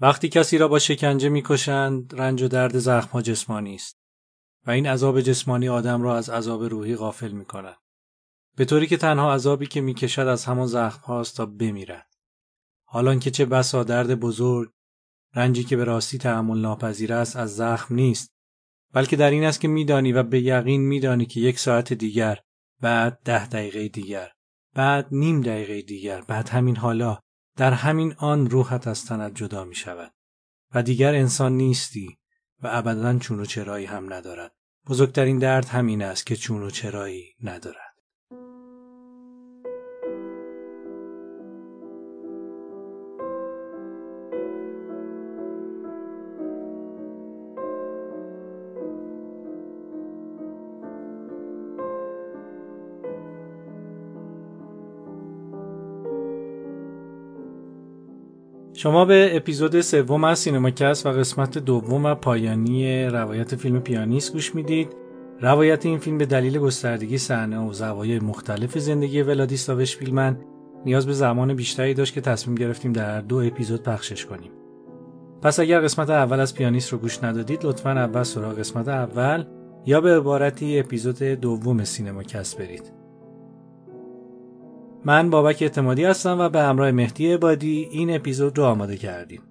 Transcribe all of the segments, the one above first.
وقتی کسی را با شکنجه می‌کشند رنج و درد زخمها جسمانی است و این عذاب جسمانی آدم را از عذاب روحی غافل می کند. به طوری که تنها عذابی که می‌کشد از همان زخم هاست تا بمیرد. حالان که چه بسا درد بزرگ رنجی که به راستی تحمل ناپذیر است از زخم نیست بلکه در این است که میدانی و به یقین میدانی که یک ساعت دیگر بعد ده دقیقه دیگر بعد نیم دقیقه دیگر بعد همین حالا در همین آن روحت از تنت جدا می شود و دیگر انسان نیستی و ابدا چون و چرایی هم ندارد. بزرگترین درد همین است که چون و چرایی ندارد. شما به اپیزود سوم از سینماکست و قسمت دوم و پایانی روایت فیلم پیانیست گوش می‌دید. روایت این فیلم به دلیل گستردگی صحنه و زوایای مختلف زندگی ولادیسلاو اشپیلمن نیاز به زمان بیشتری داشت که تصمیم گرفتیم در دو اپیزود پخشش کنیم. پس اگر قسمت اول از پیانیست رو گوش ندادید لطفا اول سراغ قسمت اول یا به عبارتی اپیزود دوم سینماکست برید. من بابک اعتمادی هستم و به همراه مهدی عبادی این اپیزود رو آماده کردیم.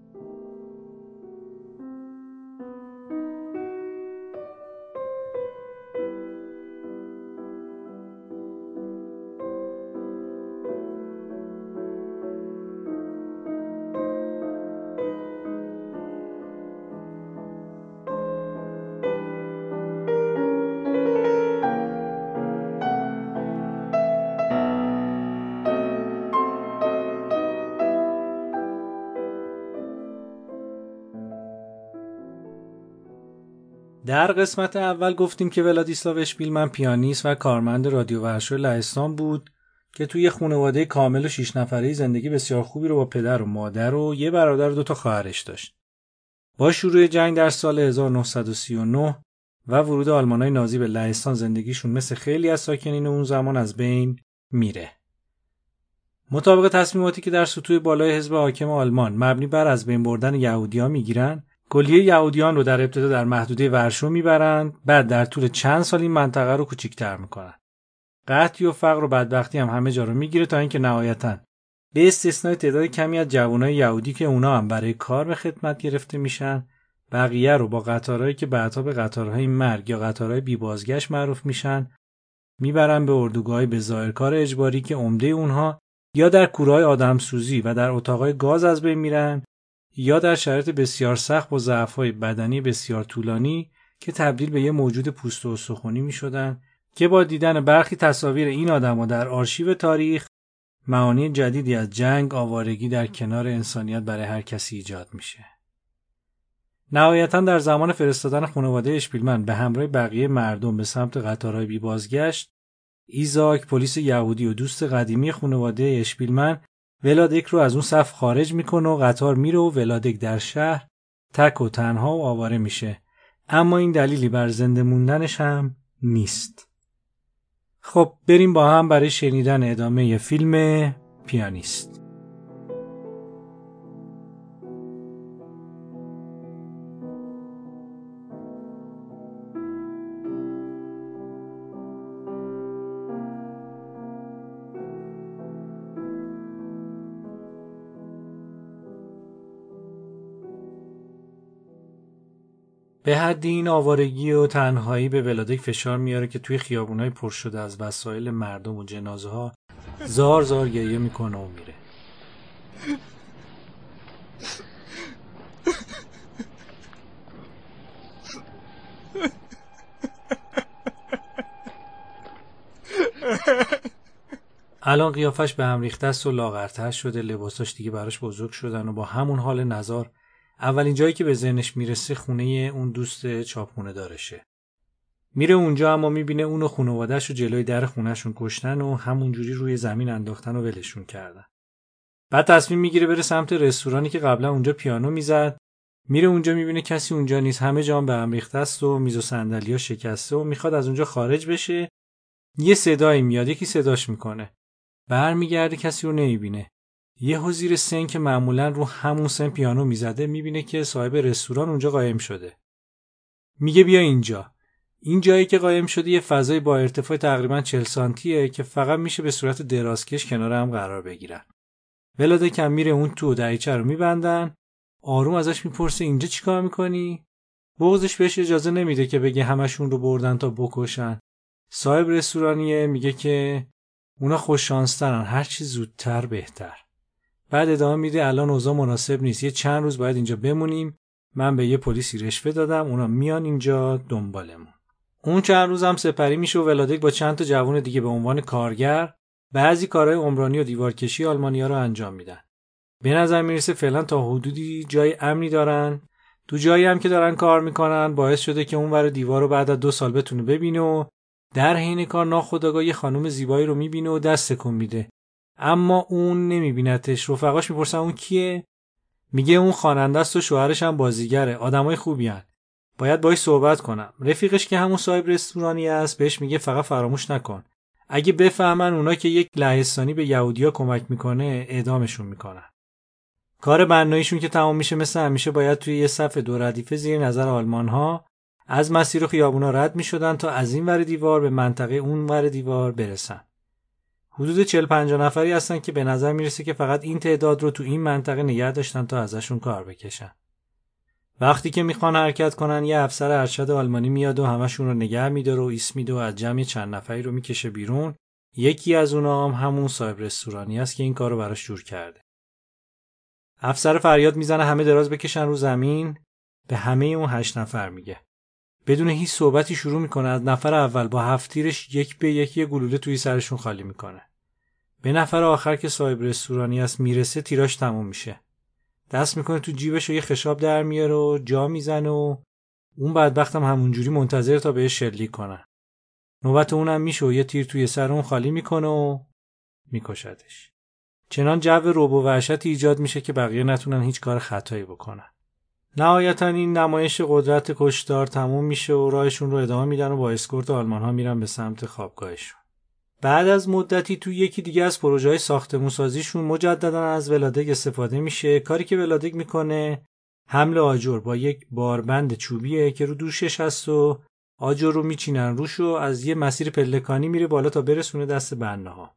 در قسمت اول گفتیم که ولادیسلاو اشپیلمن پیانیست و کارمند رادیو ورشو لهستان بود که توی خانواده کامل و شیش نفره زندگی بسیار خوبی رو با پدر و مادر و یه برادر و دو تا خواهرش داشت. با شروع جنگ در سال 1939 و ورود آلمانای نازی به لهستان زندگیشون مثل خیلی از ساکنین اون زمان از بین میره. مطابق تصمیماتی که در سطوح بالای حزب حاکم آلمان مبنی بر از بین بردن یهودی‌ها می‌گیرن کلیه یهودیان رو در ابتدا در محدوده ورشو می‌برند بعد در طول چند سال این منطقه رو کوچیک‌تر می‌کنن قحطی و فقر و بدبختی هم همه جا رو می‌گیره تا اینکه نهایتا به استثنای تعداد کمی از جوانای یهودی که اونا هم برای کار به خدمت گرفته میشن بقیه رو با قطارهایی که بعدها به قطارهای مرگ یا قطارهای بی بازگشت معروف میشن می‌برن به اردوگاه به ظاهرکار اجباری که عمده اونها یا در کورهای آدمسوزی و در اتاقای گاز از بین میرن یا در شرایط بسیار سخت با ضعف‌های بدنی بسیار طولانی که تبدیل به یه موجود پوست و استخونی می شدن که با دیدن برخی تصاویر این آدما در آرشیو تاریخ معانی جدیدی از جنگ آوارگی در کنار انسانیت برای هر کسی ایجاد میشه. نهایتا در زمان فرستادن خانواده اشپیلمن به همراه بقیه مردم به سمت قطارهای بی بازگشت ایزاک پلیس یهودی و دوست قدیمی خانواده اشپیلمن ولادک رو از اون صف خارج می‌کنه و قطار میره و ولادک در شهر تک و تنها و آواره میشه. اما این دلیلی بر زنده موندنش هم نیست. خب بریم با هم برای شنیدن ادامه فیلم پیانیست. به حد این آوارگی و تنهایی به ولادک فشار میاره که توی خیابونای پر شده از وسایل مردم و جنازه ها زار زار گریه می‌کنه و میره. الان قیافش به هم ریخته است و لاغرتر شده لباساش دیگه براش بزرگ شدن و با همون حال نظر اولین جایی که به ذهنش می‌رسه خونه اون دوست چاپخونه دارشه. میره اونجا اما می‌بینه اون و رو جلوی در خونهشون کشتن و همونجوری روی زمین انداختن و ولشون کردن. بعد تصمیم می‌گیره بره سمت رستورانی که قبلا اونجا پیانو می‌زد. میره اونجا می‌بینه کسی اونجا نیست همه جام به هم ریخته است و میز و صندلی‌ها شکسته و می‌خواد از اونجا خارج بشه. یه صدایی میاد یکی صداش می‌کنه. برمیگرده کسی رو نمی‌بینه. یه زیر سن که معمولا رو همون سن پیانو می‌زده می‌بینه که صاحب رستوران اونجا قایم شده. میگه بیا اینجا. این جایی که قایم شده یه فضای با ارتفاع تقریبا 40 سانتیه که فقط میشه به صورت درازکش کنار هم قرار بگیرن. ولاده کم میره اون تو دریچه رو میبندن. آروم ازش می‌پرسه اینجا چیکار می‌کنی؟ بغزش بهش اجازه نمیده که بگه همشون رو بردن تا بکشن. صاحب رستورانیه میگه که اونا خوششانسترن هر چی زودتر بهتر. بعد ادامه میده الان اوضاع مناسب نیست. یه چند روز باید اینجا بمونیم. من به یه پلیسی رشوه دادم. اونا میان اینجا دنبالمون. اون چند روز هم سپری میشه و ولادک با چند تا جوون دیگه به عنوان کارگر بعضی کارهای عمرانی و دیوارکشی آلمانیا رو انجام میدن. به نظر می‌رسه فعلا تا حدودی جای امنی دارن. تو جایی هم که دارن کار می‌کنن باعث شده که اون ور دیوار رو بعد از دو سال بتونه ببینه و در حین کار ناخداگاه یه خانم زیبایی رو می‌بینه و دست تکون میده. اما اون نمیبینتش. رفقاش می‌پرسن اون کیه؟ میگه اون خواننده است و شوهرش هم بازیگره. آدمای خوبی هن. باید باش صحبت کنم. رفیقش که همون صاحب رستورانی است بهش میگه فقط فراموش نکن. اگه بفهمن اونا که یک لهستانی به یهودیا کمک می‌کنه اعدامشون می‌کنن. کار بناییشون که تمام میشه مثل همیشه باید توی یه صف دو ردیفه زیر نظر آلمان ها از مسیر خیابونا رد می‌شدن تا از این ور دیوار به منطقه اون ور دیوار برسن. حدود 40 50 نفری هستن که به نظر می‌رسه که فقط این تعداد رو تو این منطقه نگه داشتن تا ازشون کار بکشن. وقتی که می‌خوان حرکت کنن یه افسر ارشد آلمانی میاد و همشون رو نگه میداره و ایست میده و از جمع چند نفری رو می‌کشه بیرون. یکی از اونا هم همون صاحب رستورانی است که این کار رو براش جور کرده. افسر فریاد می‌زنه همه دراز بکشن رو زمین. به همه اون هشت نفر میگه. بدون هیچ صحبتی شروع می‌کنه. از نفر اول با هفتیرش یک به یکی گلوله توی سرشون خالی می‌کنه. به نفر آخر که صاحب رستورانی است می‌رسه تیراش تموم میشه. دست می‌کنه تو جیبش و یه خشاب در میاره و جا می‌زنه و اون بدبختم همونجوری منتظر تا بهش شلیک کنن نوبت اونم میشه و یه تیر توی سر اون خالی می‌کنه و میکشدش. چنان جو روب و وحشتی ایجاد میشه که بقیه نتونن هیچ کار خطایی بکنن. نهایتا این نمایش قدرت کشتار تموم میشه و راهشون رو ادامه میدن و با اسکورت آلمان ها میرن به سمت خوابگاهشون. بعد از مدتی تو یکی دیگه از پروژه های ساختمون سازیشون مجددا از ولادگ استفاده میشه. کاری که ولادگ می‌کنه حمل آجر با یک باربند چوبیه که رو دوشش هست و آجر رو میچینن روش و از یه مسیر پلکانی میره بالا تا برسونه دست بنده ها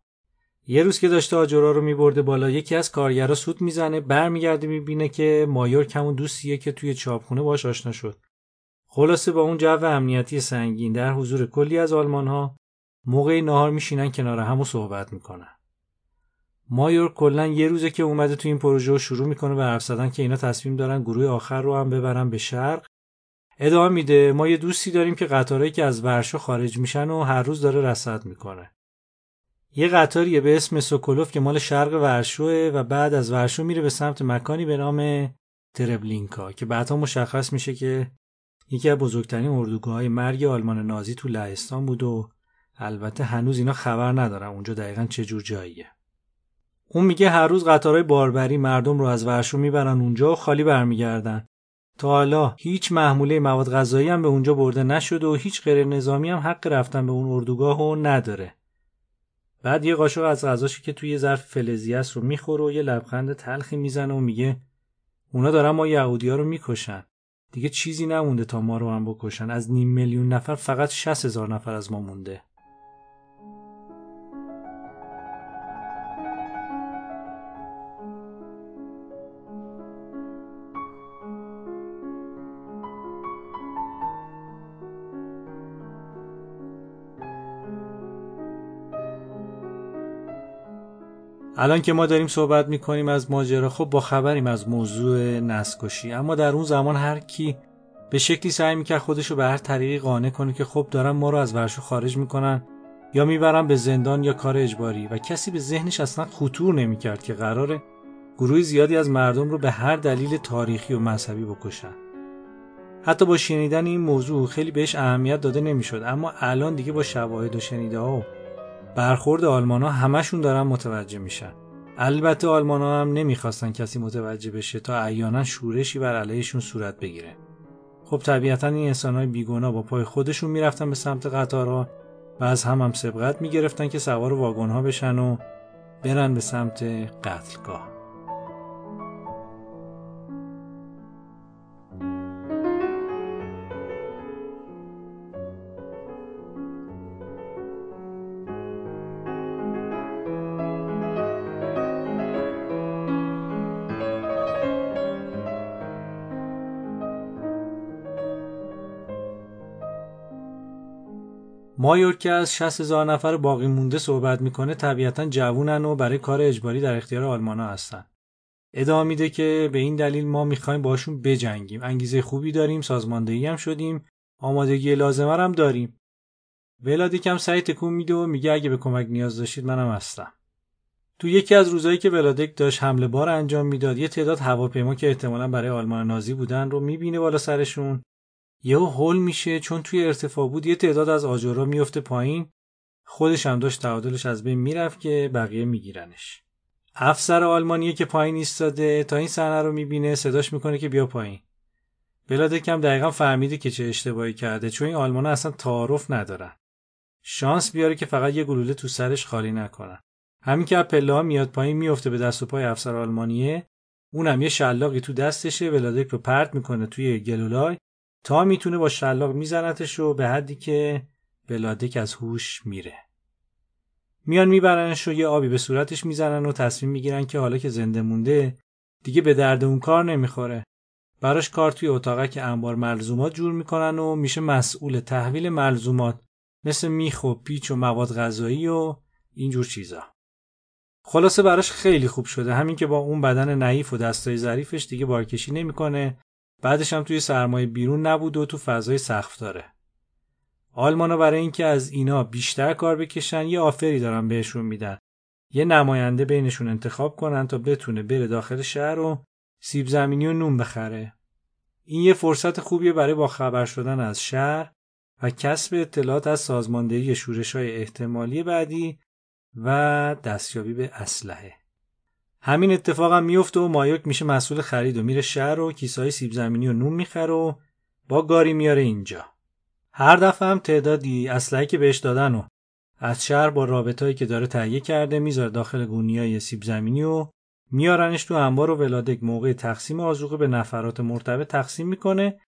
یه روز که داشته آجرها رو میبرده بالا یکی از کارگرا سود می‌زنه برمیگرده می‌بینه که مایور کمون دوستیه که توی چاپخونه باش آشنا شد. خلاصه با اون جو امنیتی سنگین در حضور کلی از آلمان ها موقع نهار میشینن کنار هم و صحبت می‌کنن. مایور کلا یه روزه که اومده تو این پروژه رو شروع می‌کنه به حرف زدن که اینا تصمیم دارن گروه آخر رو هم ببرن به شرق. ادامه میده ما یه دوستی داریم که قطارهایی که از ورشو خارج میشن و هر روز داره رصد می‌کنه. یه قطاریه به اسم سوکولوف که مال شرق ورشوه و بعد از ورشو میره به سمت مکانی به نام تربلینکا که بعدها مشخص میشه که یکی از بزرگترین اردوگاه های مرگ آلمان نازی تو لهستان بود و البته هنوز اینا خبر ندارن اونجا دقیقا چه جور جاییه. اون میگه هر روز قطارهای باربری مردم رو از ورشو می‌برن اونجا و خالی برمیگردن. تا حالا هیچ محموله مواد غذایی هم به اونجا برده نشده و هیچ غیر نظامی هم حق رفتن به اون اردوگاه رو نداره. بعد یه قاشق از غذاشی که توی ظرف فلزی است رو می‌خوره و یه لبخند تلخی می‌زنه و میگه اونا دارن ما یهودیا رو می‌کشن. دیگه چیزی نمونده تا ما رو هم بکشن. از نیم میلیون نفر فقط 60 هزار نفر از ما مونده. الان که ما داریم صحبت می‌کنیم از ماجرا خب با خبریم از موضوع نسکشی. اما در اون زمان هر کی به شکلی سعی می‌کرد خودش رو به هر طریقی قانع کنه که خب دارن ما رو از ورشو خارج می‌کنن یا می‌برن به زندان یا کار اجباری. و کسی به ذهنش اصلا خطور نمی‌کرد که قراره گروه زیادی از مردم رو به هر دلیل تاریخی و مذهبی بکشن. حتی با شنیدن این موضوع خیلی بهش اهمیت داده نمی‌شد. اما الان دیگه با شواهد و شنیده ها برخورد آلمان ها همشون دارن متوجه میشن. البته آلمان ها هم نمی‌خواستن کسی متوجه بشه تا احیانا شورشی بر علیهشون صورت بگیره. خب طبیعتا این انسان های بیگنا با پای خودشون می‌رفتن به سمت قطارها و از هم هم سبقت می‌گرفتن که سوار واگن ها بشن و برن به سمت قتلگاه. مایور که از 60 هزار نفر باقی مونده صحبت می‌کنه طبیعتا جوونن و برای کار اجباری در اختیار آلمانا هستن. ادامه میده که به این دلیل ما می‌خوایم باشون بجنگیم. انگیزه خوبی داریم سازماندهی هم شدیم. آمادگی لازمه هم داریم. ولادی کم سعی تکون میده و میگه اگه به کمک نیاز داشتید منم هستم. تو یکی از روزایی که ولادک داشت حمله بار انجام می‌داد یه تعداد هواپیما که احتمالا برای آلمان نازی بودن رو می‌بینه بالا سرشون. یهو هول میشه چون توی ارتفاع بود یه تعداد از آجرها میفته پایین. خودش هم داشت تعادلش از بین می‌رفت که بقیه میگیرنش. افسر آلمانی که پایین ایستاده تا این صحنه رو می‌بینه صداش می‌کنه که بیا پایین. بلادک هم دقیقا فهمیده که چه اشتباهی کرده چون این آلمان اصلا تعارف ندارن. شانس بیاره که فقط یه گلوله تو سرش خالی نکنن. همین که پله میاد پایین میفته به دست و پای افسر آلمانیه. اونم یه شلاقی تو دستشه ولادک رو پرت می‌کنه توی گلولای. تا می‌تونه با شلاق میزنتش و به حدی که ولادک از هوش میره. میان میبرنش و یه آبی به صورتش می‌زنن و تصمیم می‌گیرن که حالا که زنده مونده دیگه به درد اون کار نمی‌خوره. براش کار توی که انبار ملزومات جور می‌کنن و میشه مسئول تحویل ملزومات مثل میخ و پیچ و مواد غذایی و اینجور چیزا. خلاصه براش خیلی خوب شده. همین که با اون بدن نحیف و دستای ظریفش دیگه بارکشی نمی‌کنه. بعدش هم توی سرمایه بیرون نبود و تو فضای سخف داره. آلمانا برای اینکه از اینا بیشتر کار بکشن یه آفری دارن بهشون میدن. یه نماینده بینشون انتخاب کنن تا بتونه بره داخل شهر و سیب زمینی و نون بخره. این یه فرصت خوبیه برای با خبر شدن از شهر و کسب اطلاعات از سازماندهی شورش های احتمالی بعدی و دستیابی به اسلحه. همین اتفاق هم میفته و مایوک میشه مسئول خرید و میره شهر و کیسای سیب زمینی و نون می‌خره و با گاری میاره اینجا. هر دفعه هم تعدادی اسلحه که بهش دادن و از شهر با رابطایی که داره تهیه کرده می‌ذاره داخل گونیای سیب زمینی و میارنش تو انبار و ولادک موقع تقسیم آزوقه به نفرات مرتبط تقسیم می‌کنه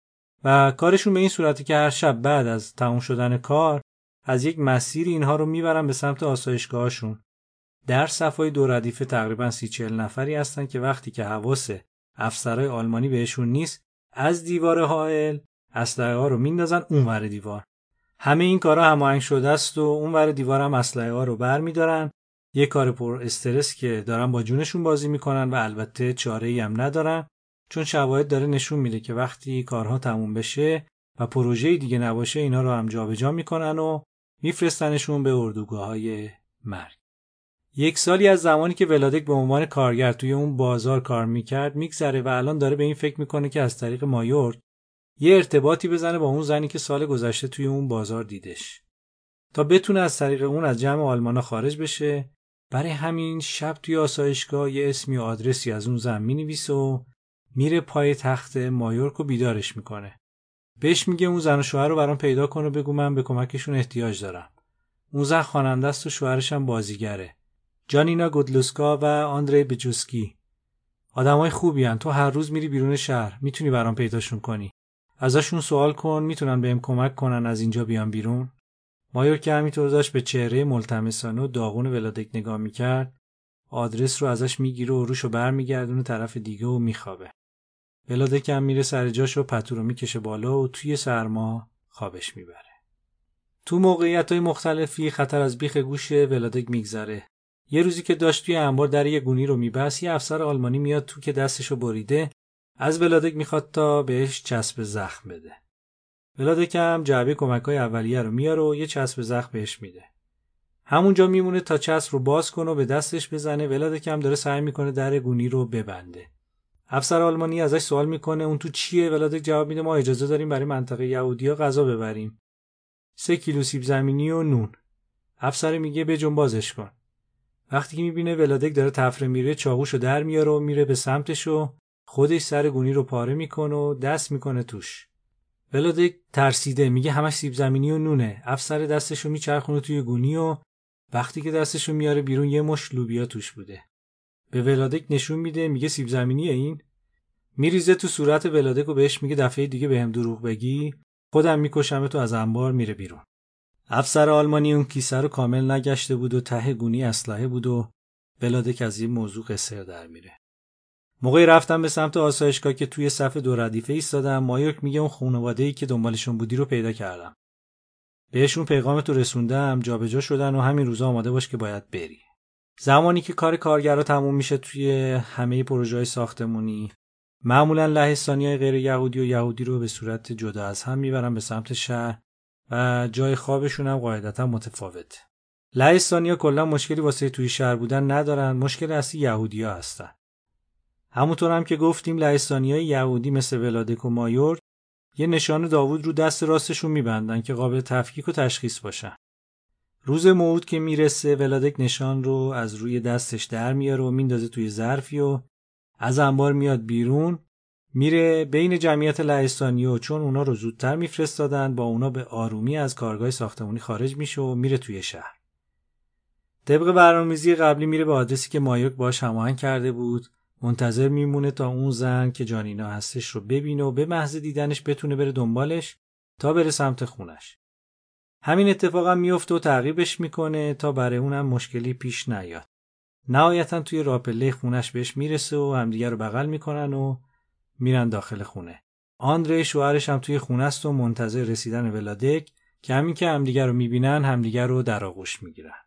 و کارشون به این صورتی که هر شب بعد از تموم شدن کار از یک مسیر اینها رو می‌برن به سمت آسایشگاهشون. در صفای دو ردیفه تقریبا سی چهل نفری هستن که وقتی که حواس افسرهای آلمانی بهشون نیست از دیوار حائل اسلحه ها رو میندازن اونور دیوار. همه این کارا هماهنگ شده است و اونور دیوار هم اسلحه ها رو برمیدارن یه کار پر استرس که دارن با جونشون بازی می‌کنن و البته چاره ای هم ندارن چون شواهد داره نشون میده که وقتی کارها تموم بشه و پروژه دیگه نباشه اینا رو هم جابجا می‌کنن و میفرستنشون به اردوگاه های مرگ. یک سالی از زمانی که ولادک به عنوان کارگر توی اون بازار کار می‌کرد میگذره و الان داره به این فکر می‌کنه که از طریق مایورد یه ارتباطی بزنه با اون زنی که سال گذشته توی اون بازار دیدش. تا بتونه از طریق اون از جمع آلمانا خارج بشه برای همین شب توی آسایشگاه یه اسمی و آدرسی از اون زن می‌نویسه و میره پای تخت مایورک و بیدارش می‌کنه. بهش میگه اون زن و شوهر رو برام پیدا کن و بگو من به کمکشون احتیاج دارم. اون زن خواننده است و شوهرش هم بازیگره. جانینا گودلوسکا و آندری بجوسکی. آدمای خوبی هن. تو هر روز میری بیرون شهر. می‌تونی برام پیداشون کنی. ازشون سوال کن. می‌تونن بهم کمک کنن از اینجا بیان بیرون. مایور که همینطور داشت به چهره ملتمسانه و داغون ولادک نگاه می‌کرد آدرس رو ازش می‌گیره و روشو برمیگردونه طرف دیگه و میخوابه. ولادک هم میره سر جاش و پتو رو می‌کشه بالا و توی سرما خوابش می‌بره. تو موقعیت های مختلفی خطر از بیخ گوش ولادک میگذره. یه روزی که داشت توی انبار در یه گونی رو میبست یه افسر آلمانی میاد تو که دستشو بریده از ولادک می‌خواد تا بهش چسب زخم بده. ولادک هم جعبه کمک های اولیه رو میاره و یه چسب زخم بهش میده. همونجا میمونه تا چسب رو باز کنه و به دستش بزنه. ولادک هم داره سعی می‌کنه در گونی رو ببنده. افسر آلمانی ازش سوال می‌کنه اون تو چیه؟ ولادک جواب میده ما اجازه داریم برای منطقه یهودیا غذا ببریم. سه کیلو سیب زمینی و نون. افسر میگه به بازش کن. وقتی که می‌بینه ولادک داره تفره میره چاقوشو در میاره و میره به سمتش و خودش سر گونی رو پاره می‌کنه و دست می‌کنه توش. ولادک ترسیده میگه همش سیب زمینی و نونه. افسر دستشو میچرخونه توی گونی و وقتی که دستشو میاره بیرون یه مش لوبیا توش بوده. به ولادک نشون میده میگه سیب زمینی این. میریزه تو صورت ولادک و بهش میگه دفعه دیگه بهم به دروغ بگی. خودم می‌کشم تو از انبار میره بیرون. افسر آلمانی اون کیسه رو کامل نگشته بود و ته گونی اسلحه بود و ولادک از این موضوع قصر در میره. موقعی رفتم به سمت آسایشگاه که توی صف دو ردیفه ایستادم مایورک میگه اون خانواده‌ای که دنبالشون بودی رو پیدا کردم. بهشون پیغامتو رسوندم جابجا شدن و همین روزا آماده باش که باید بری. زمانی که کار کارگرا تموم میشه توی همه پروژه های ساختمونی معمولا لهستانی های غیر یهودی و یهودی رو به صورت جدا از هم می‌برن به سمت شهر. و جای خوابشون هم قاعدتا متفاوته لهستانی ها کلا مشکلی واسه توی شهر بودن ندارن. مشکل اصلی یهودی ها هستن. همونطور هم که گفتیم لهستانی های یهودی مثل ولادک و مایور یه نشان داوود رو دست راستشون میبندن که قابل تفکیک و تشخیص باشن. روز موعود که می‌رسه ولادک نشان رو از روی دستش در میاره و میندازه توی ظرفی و از انبار میاد بیرون. میره بین جمعیت لهستانی و چون اونا رو زودتر میفرستادن با اونا به آرومی از کارگاه ساختمونی خارج میشه و میره توی شهر. طبق برنامه‌ریزی قبلی میره به آدرسی که مایوک باش هماهنگ کرده بود. منتظر میمونه تا اون زن که جانینا هستش رو ببینه و به محض دیدنش بتونه بره دنبالش تا بره سمت خونش. همین اتفاقم میفته و تعقیبش می‌کنه تا برای اونم مشکلی پیش نیاد. نهایتا توی راپله خونش بهش می‌رسه و همدیگه رو بغل می‌کنن و میرن داخل خونه آندره شوهرش هم توی خونه است و منتظر رسیدن ولادک که همین که همدیگه رو می‌بینن همدیگه رو در آغوش می‌گیرن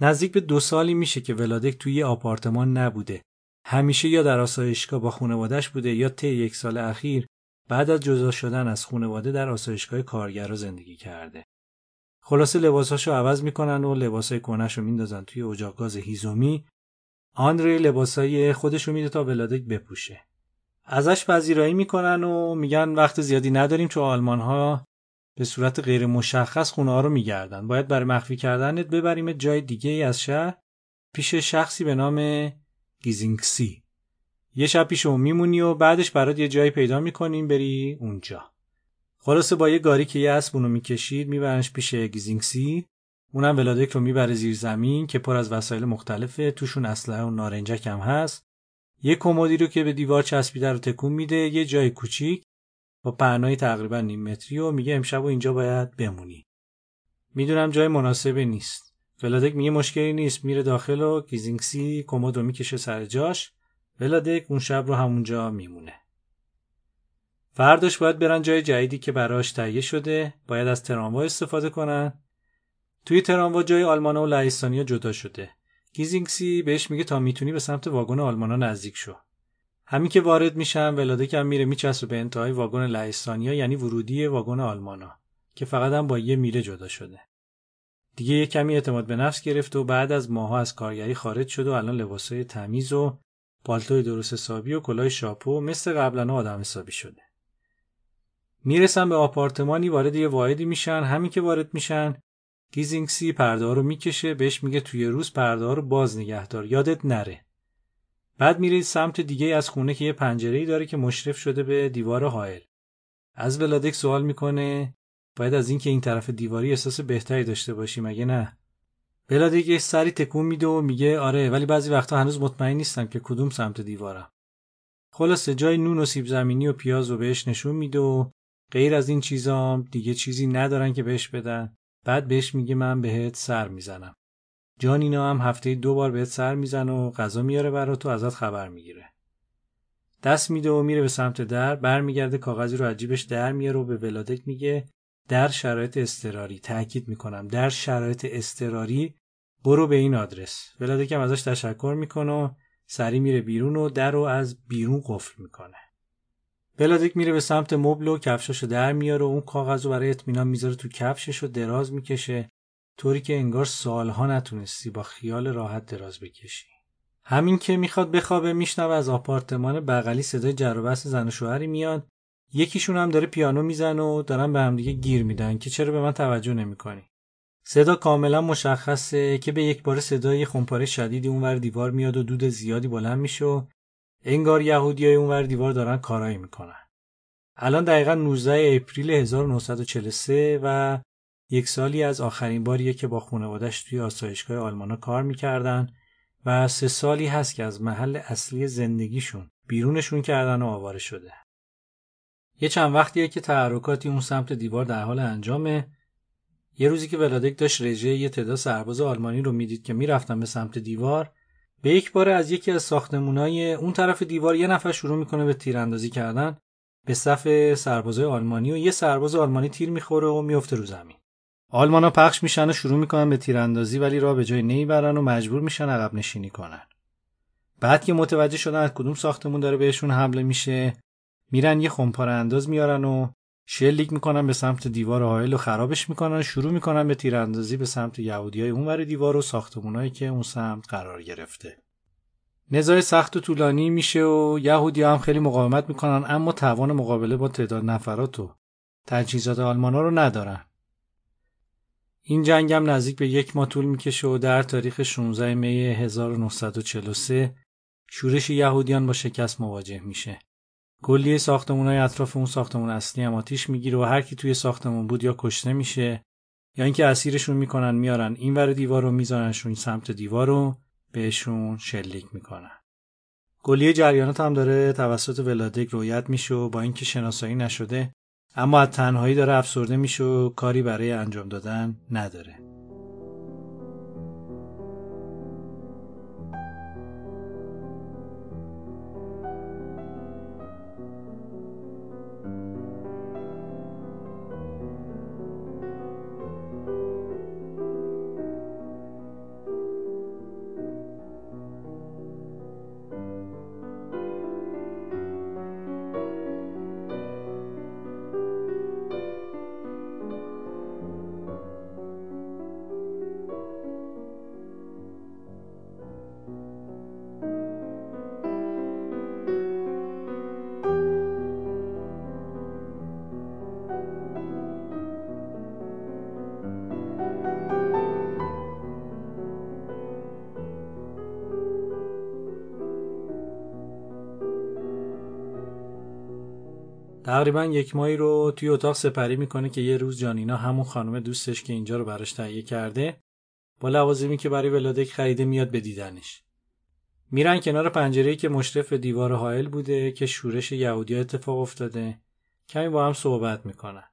نزدیک به دو سالی میشه که ولادک توی آپارتمان نبوده همیشه یا در آسایشگاه با خانوادش بوده یا طی یک سال اخیر بعد از جدا شدن از خانواده در آسایشگاه کارگرا زندگی کرده. خلاصه لباساشو عوض می‌کنن و لباسای کنش رو میندازن توی اجاق گاز هیزومی. آندری لباسای خودشو میده تا ولادک بپوشه. ازش پذیرایی می‌کنن و میگن وقت زیادی نداریم چون آلمان ها به صورت غیر مشخص خونه ها رو میگردن. باید برای مخفی کردنت ببریم جای دیگه ای از شهر پیش شخصی به نام گیزینگسی. یه شب پیش اون میمونی و بعدش برات یه جایی پیدا می‌کنیم بری اونجا. خلاصه با یه گاری که یه اسب اونو می‌کشید میبرنش پیش گیزینگسی. اونم ولادک رو می‌بره زیر زمین که پر از وسایل مختلفه توشون اسلحه و نارنجک هم هست. یه کمدی رو که به دیوار چسبیده رو تکون میده یه جای کوچیک با پهنای تقریبا نیم متری و میگه امشب و اینجا باید بمونی. می‌دونم جای مناسبی نیست. ولادک میگه مشکلی نیست میره داخل و گیزینگسی کمد رو می‌کشه سر جاش. ولادک اون شب رو همونجا میمونه. فرداش باید برن جای جدیدی که براش تهیه شده باید از تراموا استفاده کنن. توی تراموا جای آلمانا و لهستانیا جدا شده. گیزینگسی بهش میگه تا می‌تونی به سمت واگن آلمانا نزدیک شو. همین که وارد میشن ولادک هم میره میچسبه به انتهای واگن لهستانیا یعنی ورودی واگن آلمانا که فقط هم با یه میره جدا شده. دیگه یه کمی اعتماد به نفس گرفت و بعد از ماها از کارگری خارج شد و الان لباسای تمیز و پالتوی درست حسابی و کلاه شاپو مثل قبلا آدم حسابی شده. می‌رسن به آپارتمانی وارد یه واحدی میشن. همین که وارد میشن گیزینگسی پرده رو می‌کشه بهش میگه توی روز پرده رو باز نگهدار یادت نره. بعد میرید سمت دیگه از خونه که یه پنجره داره که مشرف شده به دیوار حائل. از ولادک سوال می‌کنه باید از اینکه این طرف دیواری احساس بهتری داشته باشی مگه نه؟ بلا دیگه سری تکون میده و میگه آره ولی بعضی وقتا هنوز مطمئن نیستم که کدوم سمت دیوارم. خلاصه جای نون و سیب زمینی و پیاز رو بهش نشون میده و غیر از این چیزام دیگه چیزی ندارن که بهش بدن. بعد بهش میگه من بهت سر می‌زنم. جانینا هم هفته دو بار بهت سر می‌زنه و غذا میاره برا تو ازت خبر می‌گیره. دست میده و میره به سمت در برمیگرده کاغذی رو عجیبش در میاره و به ولادک میگه در شرایط استراری تاکید می‌کنم در شرایط استراری برو به این آدرس. ولادکم ازش تشکر می‌کنه و سری میره بیرون و در رو از بیرون قفل می‌کنه. ولادک میره به سمت مبل و کفشاشو در میاره و اون کاغذ رو برای اطمینان می‌ذاره تو کفشش و دراز می‌کشه. طوری که انگار سالها نتونستی با خیال راحت دراز بکشی. همین که می‌خواد بخوابه میشنوه از آپارتمان بغلی صدای جر زن و شوهری میاد. یکیشون هم داره پیانو می‌زنه و دارن به همدیگه گیر میدن که چرا به من توجه نمی‌کنی؟ صدا کاملا مشخصه که به یک بار صدای خونپاره شدیدی اونور دیوار میاد و دود زیادی بلند میشه و انگار یهودیای اونور دیوار دارن کارایی می‌کنن. الان دقیقا 19 اپریل 1943 و یک سالی از آخرین باریه که با خانوادش توی آسایشگاه آلمانا کار می‌کردن و سه سالی هست که از محل اصلی زندگیشون بیرونشون کردن و آواره شده. یه چند وقتیه که تحرکاتی اون سمت دیوار در حال انجامه. یه روزی که ولادک داشت رژه یه تعداد سرباز آلمانی رو می‌دید که می‌رفتن به سمت دیوار به یک بار از یکی از ساختمونای اون طرف دیوار یه نفر شروع می‌کنه به تیراندازی کردن به صف سربازای آلمانی و یه سرباز آلمانی تیر می‌خوره و میفته رو زمین. آلمانا پخش میشن و شروع می‌کنن به تیراندازی ولی راه به جای نمی‌برن و مجبور میشن عقب نشینی کنن. بعد که متوجه شدن از کدوم ساختمون داره بهشون حمله میشه میرن یه خمپاره انداز میارن و شلیک می‌کنن به سمت دیوار حائل و خرابش می‌کنن. و شروع می‌کنن به تیراندازی به سمت یهودیای اونور دیوار و ساختمونایی که اون سمت قرار گرفته. نزاع سخت و طولانی میشه و یهودی هم خیلی مقاومت می‌کنن اما توان مقابله با تعداد نفرات و تجهیزات آلمانا رو ندارن. این جنگ هم نزدیک به یک ماه طول می‌کشه و در تاریخ 16 می 1943 شورش یهودیان با شکست مواجه میشه. کلیه ساختمون های اطراف اون ساختمون اصلی هم آتیش می‌گیره و هر کی توی ساختمون بود یا کشته میشه یا اینکه اسیرشون می‌کنن میارن این ور دیوار رو میزننشون سمت دیوار رو بهشون شلیک می‌کنن. کلیه جریانات هم داره توسط ولادک رویت میشه و با اینکه شناسایی نشده اما از تنهایی داره افسرده میشه و کاری برای انجام دادن نداره. تقریبا یک ماهی رو توی اتاق سپری می‌کنه که یه روز جانینا همون خانم دوستش که اینجا رو براش تهیه کرده با لوازمی که برای ولادک خریده میاد به دیدنش. میرن کنار پنجره که مشرف دیوار حائل بوده که شورش یهودیا اتفاق افتاده. کمی با هم صحبت می‌کنن.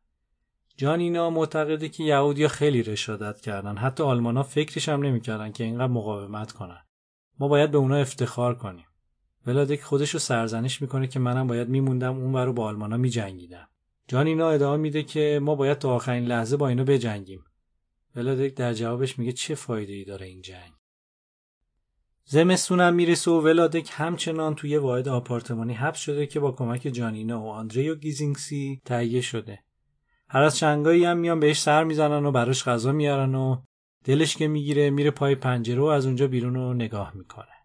جانینا معتقده که یهودیا خیلی رشادت کردن. حتی آلمانا فکرش هم نمی‌کردن که اینقدر مقاومت کنن. ما باید به اونا افتخار کنیم. ولادک خودش رو سرزنش می‌کنه که منم باید میموندم اون رو با آلمانا میجنگیدم. جانینا ادامه میده که ما باید تا آخرین لحظه با اینو بجنگیم. ولادک در جوابش میگه چه فایده ای داره این جنگ. زمستونم می‌رسه و ولادک همچنان توی واحد آپارتمانی حبس شده که با کمک جانینا و آندری و گیزینگسی تهیه شده. هر از چنگایی هم میان بهش سر می‌زنن و براش غذا میارن و دلش که می‌گیره میره پای پنجره و از اونجا بیرون رو نگاه می‌کنه.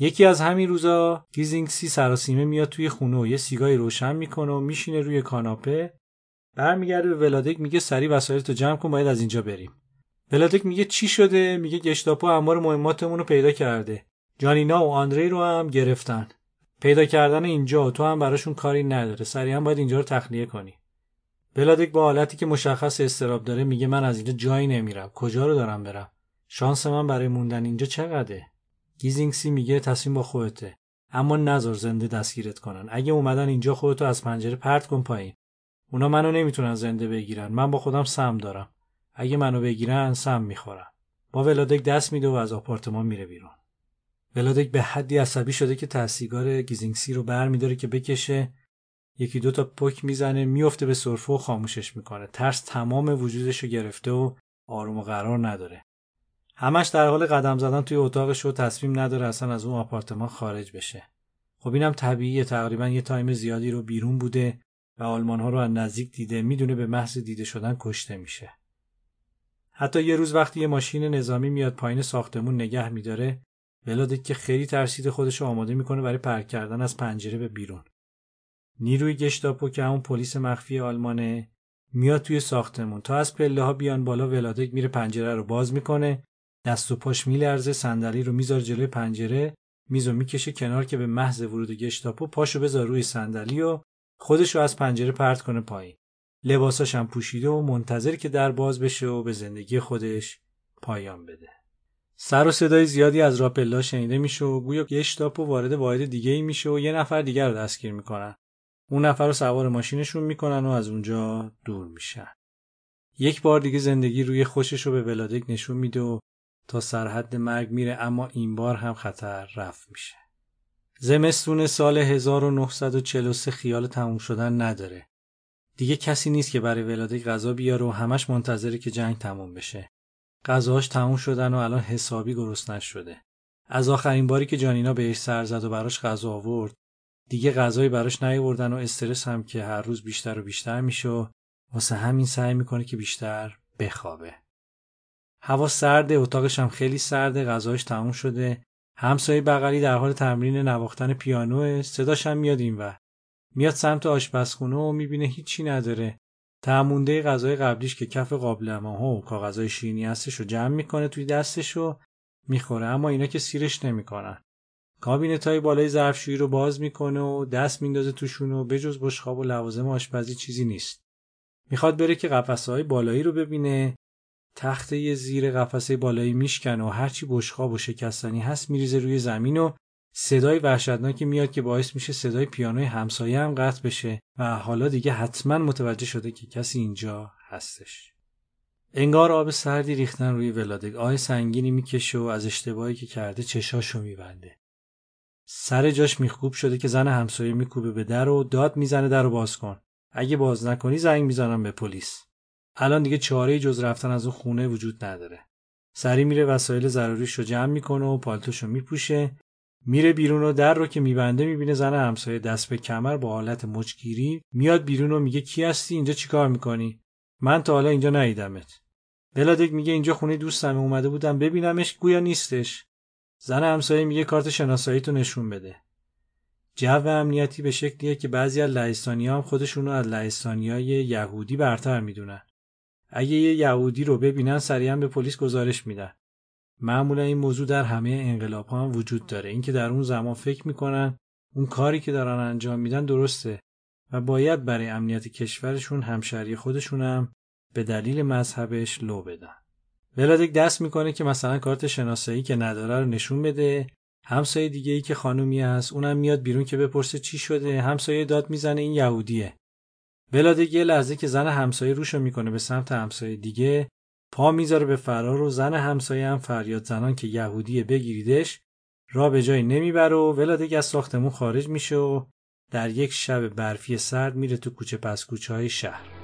یکی از همین روزا گیزینگسی سراسیمه میاد توی خونه و یه سیگاری روشن می‌کنه و میشینه روی کاناپه. برمیگرده به ولادک میگه سری وسایلتو جمع کن باید از اینجا بریم. ولادک میگه چی شده؟ میگه گشتاپو اموال مهماتمون رو پیدا کرده. جانینا و آندری رو هم گرفتن. پیدا کردن اینجا تو هم براشون کاری نداره. سریعا باید اینجا رو تخلیه کنی. ولادک با حالتی که مشخص استراب داره میگه من از اینجا جایی نمیرم. کجا رو دارم برم؟ شانس من برای موندن اینجا چقدره؟ گیزینگسی میگه تصمیم با خودته. اما نظر زنده دستگیرت کنن. اگه اومدن اینجا خودتو از پنجره پرت کن پایین. اونا منو نمی‌تونن زنده بگیرن. من با خودم سم دارم. اگه منو بگیرن سم می‌خورم. با ولادک دست میده و از آپارتمان میره بیرون. ولادک به حدی عصبی شده که تحصیلگار گیزینگسی رو بر میداره که بکشه. یکی دو تا پک می‌زنه میفته به سرفه و خاموشش می‌کنه. ترس تمام وجودش رو گرفته و آروم و قرار نداره. همش در حال قدم زدن توی اتاقش و تصمیم نداره اصلا از اون آپارتمان خارج بشه. خب اینم طبیعیه تقریبا یه time زیادی رو بیرون بوده و آلمانی ها رو از نزدیک دیده می‌دونه به محض دیده شدن کشته میشه. حتی یه روز وقتی یه ماشین نظامی میاد پایین ساختمون نگه میداره ولادک که خیلی ترسید خودش رو آماده می‌کنه برای پرت کردن از پنجره به بیرون. نیروی گشتاپو که همون پلیس مخفی آلمانه میاد توی ساختمون تا از پله ها بیان بالا ولادک میره پنجره رو باز می‌کنه. دست و پاش میلرزه صندلی رو می‌ذاره جلوی پنجره میزو می‌کشه کنار که به محض ورود گشتاپو پاشو بذار روی صندلی و خودش رو از پنجره پرت کنه پایین. لباساش هم پوشیده و منتظر که در باز بشه و به زندگی خودش پایان بده. سر و صدای زیادی از راپلا شنیده میشه و گویا گشتاپو وارد واحد دیگه ای میشه و یه نفر دیگر رو دستگیر می‌کنن. اون نفر رو سوار ماشینشون می‌کنن و از اونجا دور میشن. یک بار دیگه زندگی روی خوشش رو به ولادک نشون میده و تا سرحد مرگ میره اما این بار هم خطر رفت میشه زمستون سال 1943 خیال تموم شدن نداره. دیگه کسی نیست که برای ولادک غذا بیاره و همش منتظره که جنگ تموم بشه. غذاهاش تموم شدن و الان حسابی گرسنش شده. از آخرین باری که جانینا بهش سر زد و براش غذا آورد دیگه غذایی براش نیاوردن و استرس هم که هر روز بیشتر و بیشتر میشه و واسه همین سعی می‌کنه که بیشتر بخوابه. هوا سرده اتاقش هم خیلی سرده غذاش تموم شده. همسایه بغلی در حال تمرین نواختن پیانو صداش هم میاد و میاد سمت آشپزخونه و می‌بینه هیچی نداره. تعمونده غذای قبلیش که کف قابلمه ها و کاغذهای شیرینی هستش رو جمع می‌کنه توی دستش و می‌خوره. اما اینا که سیرش نمی‌کنن. کابینت های بالای ظرفشویی رو باز می‌کنه و دست میندازه توشون و بجز بشخاب و لوازم آشپزی چیزی نیست. می‌خواد بره که قفسه های بالایی رو ببینه. تخته زیر قفسه بالایی میشکنه و هرچی بشخاب و شکستنی هست میریزه روی زمین و صدای وحشتناکی میاد که باعث میشه صدای پیانوی همسایه هم قطع بشه و حالا دیگه حتما متوجه شده که کسی اینجا هستش. انگار آب سردی ریختن روی ولادک آه سنگینی می‌کشه و از اشتباهی که کرده چشاشو میبنده. سر جاش میخوب شده که زن همسایه میکوبه به در و داد می‌زنه در رو باز کن. اگه باز نکنی زنگ می‌زنم به پلیس. الان دیگه چاره جز رفتن از اون خونه وجود نداره. سری میره وسایل ضروریش رو جمع می‌کنه و پالتوشو میپوشه. میره بیرون و در رو که میبنده می‌بینه زن همسایه دست به کمر با حالت مچگیری میاد بیرون و میگه کی هستی؟ اینجا چیکار می‌کنی؟ من تا حالا اینجا ندیدمت. بلادک میگه اینجا خونه دوستم اومده بودم ببینمش گویا نیستش. زن همسایه میگه کارت شناسایی تو نشون بده. جو امنیتی به شکلیه که بعضی از لهستانی هم خودشونو از لهستانی های یهودی برتر می‌دونن. اگه یه یهودی رو ببینن سریعا به پلیس گزارش میدن. معمولا این موضوع در همه انقلاب ها هم وجود داره. اینکه در اون زمان فکر می‌کنن اون کاری که دارن انجام میدن درسته و باید برای امنیت کشورشون همشری خودشون هم به دلیل مذهبش لو بدن. ولادک دست می‌کنه که مثلا کارت شناسایی که نداره رو نشون بده. همسایه دیگه ای که خانومی هست اونم میاد بیرون که بپرسه چی شده. همسایه داد می‌زنه این یهودیه. ولادک یه لحظه که زن همسایه روشو می‌کنه به سمت همسایه دیگه پا می‌ذاره به فرار و زن همسایه هم فریاد زنان که یهودیه بگیریدش را به جایی نمی‌بره و ولادک از ساختمون خارج میشه و در یک شب برفی سرد میره تو کوچه پس کوچه های شهر.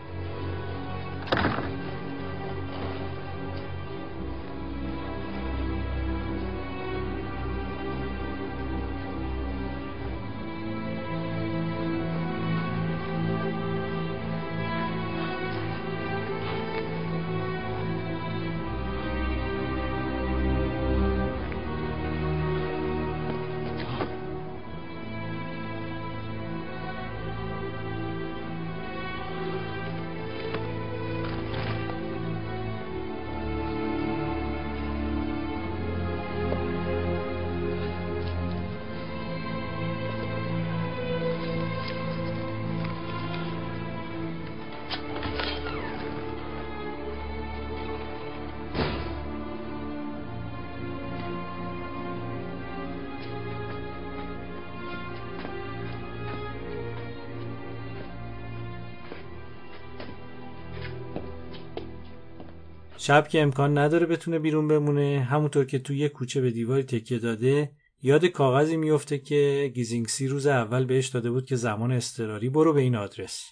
شب که امکان نداره بتونه بیرون بمونه همونطور که توی یه کوچه به دیواری تکیه داده یاد کاغذی میفته که گیزینگسی روز اول بهش داده بود که زمان اضطراری برو به این آدرس.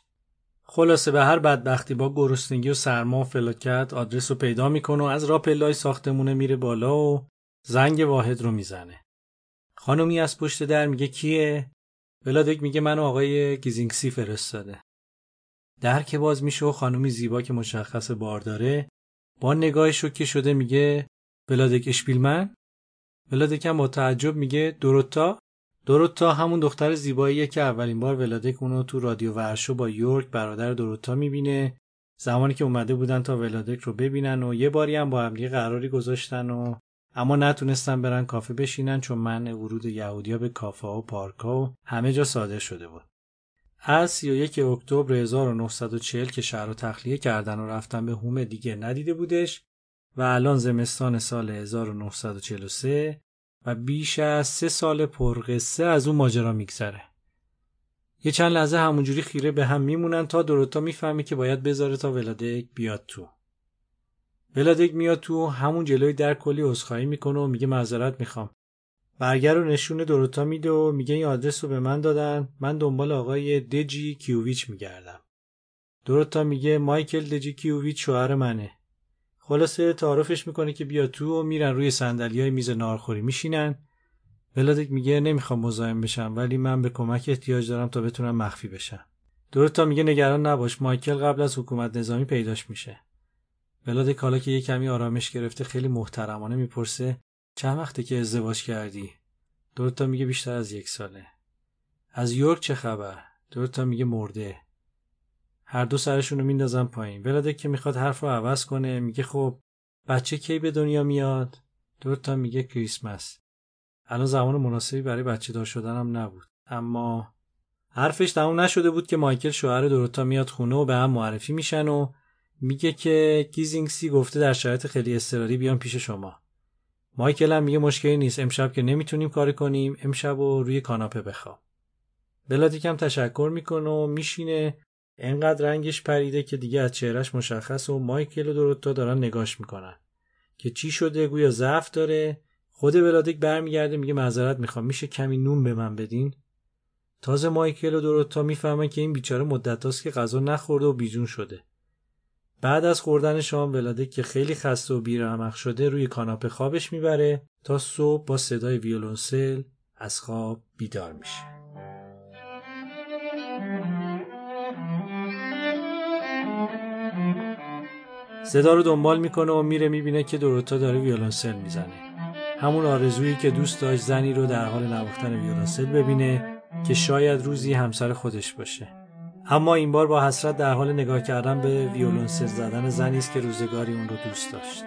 خلاصه به هر بدبختی با گرسنگی و سرما و فلاکت آدرس رو پیدا می‌کنه و از راه پله ی ساختمونه میره بالا و زنگ واحد رو می‌زنه. خانومی از پشت در میگه کیه؟ ولادک میگه منو آقای گیزینگسی فرستاده. در که باز میشه و خانومی زیبا که مشخص بار داره با نگاه شوکه شده میگه ولادک اشپیلمن. ولادک هم با تعجب میگه دروتا دروتا همون دختر زیباییه که اولین بار ولادک اونو تو رادیو ورشو با یورک برادر دروتا می‌بینه. زمانی که اومده بودن تا ولادک رو ببینن و یه باری هم با همدیگه قراری گذاشتن و اما نتونستن برن کافه بشینن چون من ورود یهودیا به کافه و پارک و همه جا صادر شده بود. از 31 اکتبر 1940 که شهر رو تخلیه کردن و رفتن به هومه دیگه ندیده بودش و الان زمستان سال 1943 و بیش از سه سال پرقصه از اون ماجرا میگذره. یه چند لحظه همونجوری خیره به هم میمونن تا دروتا می‌فهمی که باید بذاره تا ولادک بیاد تو. ولادک میاد تو همون جلوی در کلی عذرخواهی می‌کنه و میگه معذرت می‌خوام. برگر رو نشون دروتا میده و میگه این آدرس رو به من دادن. من دنبال آقای دجی کیوویچ میگردم. دروتا میگه مایکل دجی کیوویچ شوهر منه. خلاصه تعارفش می‌کنه که بیا تو و میرن روی صندلی های میز نارخوری میشینن. ولادیک میگه نمی‌خوام مزاحم بشم ولی من به کمک احتیاج دارم تا بتونم مخفی بشم. دورتا میگه نگران نباش مایکل قبل از حکومت نظامی پیداش میشه. ولادیک حالا که یه کمی آرامش گرفته خیلی محترمانه می‌پرسه چند وقته که ازدواج کردی؟ دورتا میگه بیشتر از یک ساله. از یورک چه خبر؟ دورتا میگه مرده. هر دو سرشون رو میندازن پایین. ولادیک که می‌خواد حرف رو عوض کنه میگه خب بچه کی به دنیا میاد؟ دورتا میگه کریسمس. الان زمان مناسبی برای بچه دار شدنم نبود. اما حرفش تموم نشده بود که مایکل شوهر دوروتا میاد خونه و به هم معرفی میشن و میگه که گیزینگسی گفته در شرایط خیلی اضطراری بیان پیش شما. مایکل هم میگه مشکلی نیست. امشب که نمی‌تونیم کار کنیم. امشب و روی کاناپه بخواب. بلادیک هم تشکر می‌کنه و میشینه. انقدر رنگش پریده که دیگه از چهرش مشخص و مایکل و دوروتا دارن نگاش می‌کنن. که چی شده؟ گویا ضعف داره. خود ولادیک برمیگرده میگه معذرت می‌خوام. میشه کمی نون به من بدین؟ تازه مایکل و دوروتا می‌فهمن که این بیچاره مدت که غذا نخورده و بیجون شده. بعد از خوردن شام ولادیک که خیلی خسته و بیرحمق شده روی کاناپه خوابش می‌بره تا صبح با صدای ویولونسل از خواب بیدار میشه. صدا رو دنبال می‌کنه و میره می‌بینه که دوروتا داره ویولونسل می‌زنه. همون آرزویی که دوست داشت زنی رو در حال نواختن ویولنسل ببینه که شاید روزی همسر خودش باشه. اما این بار با حسرت در حال نگاه کردن به ویولنسل زدن زنی است که روزگاری اون رو دوست داشت.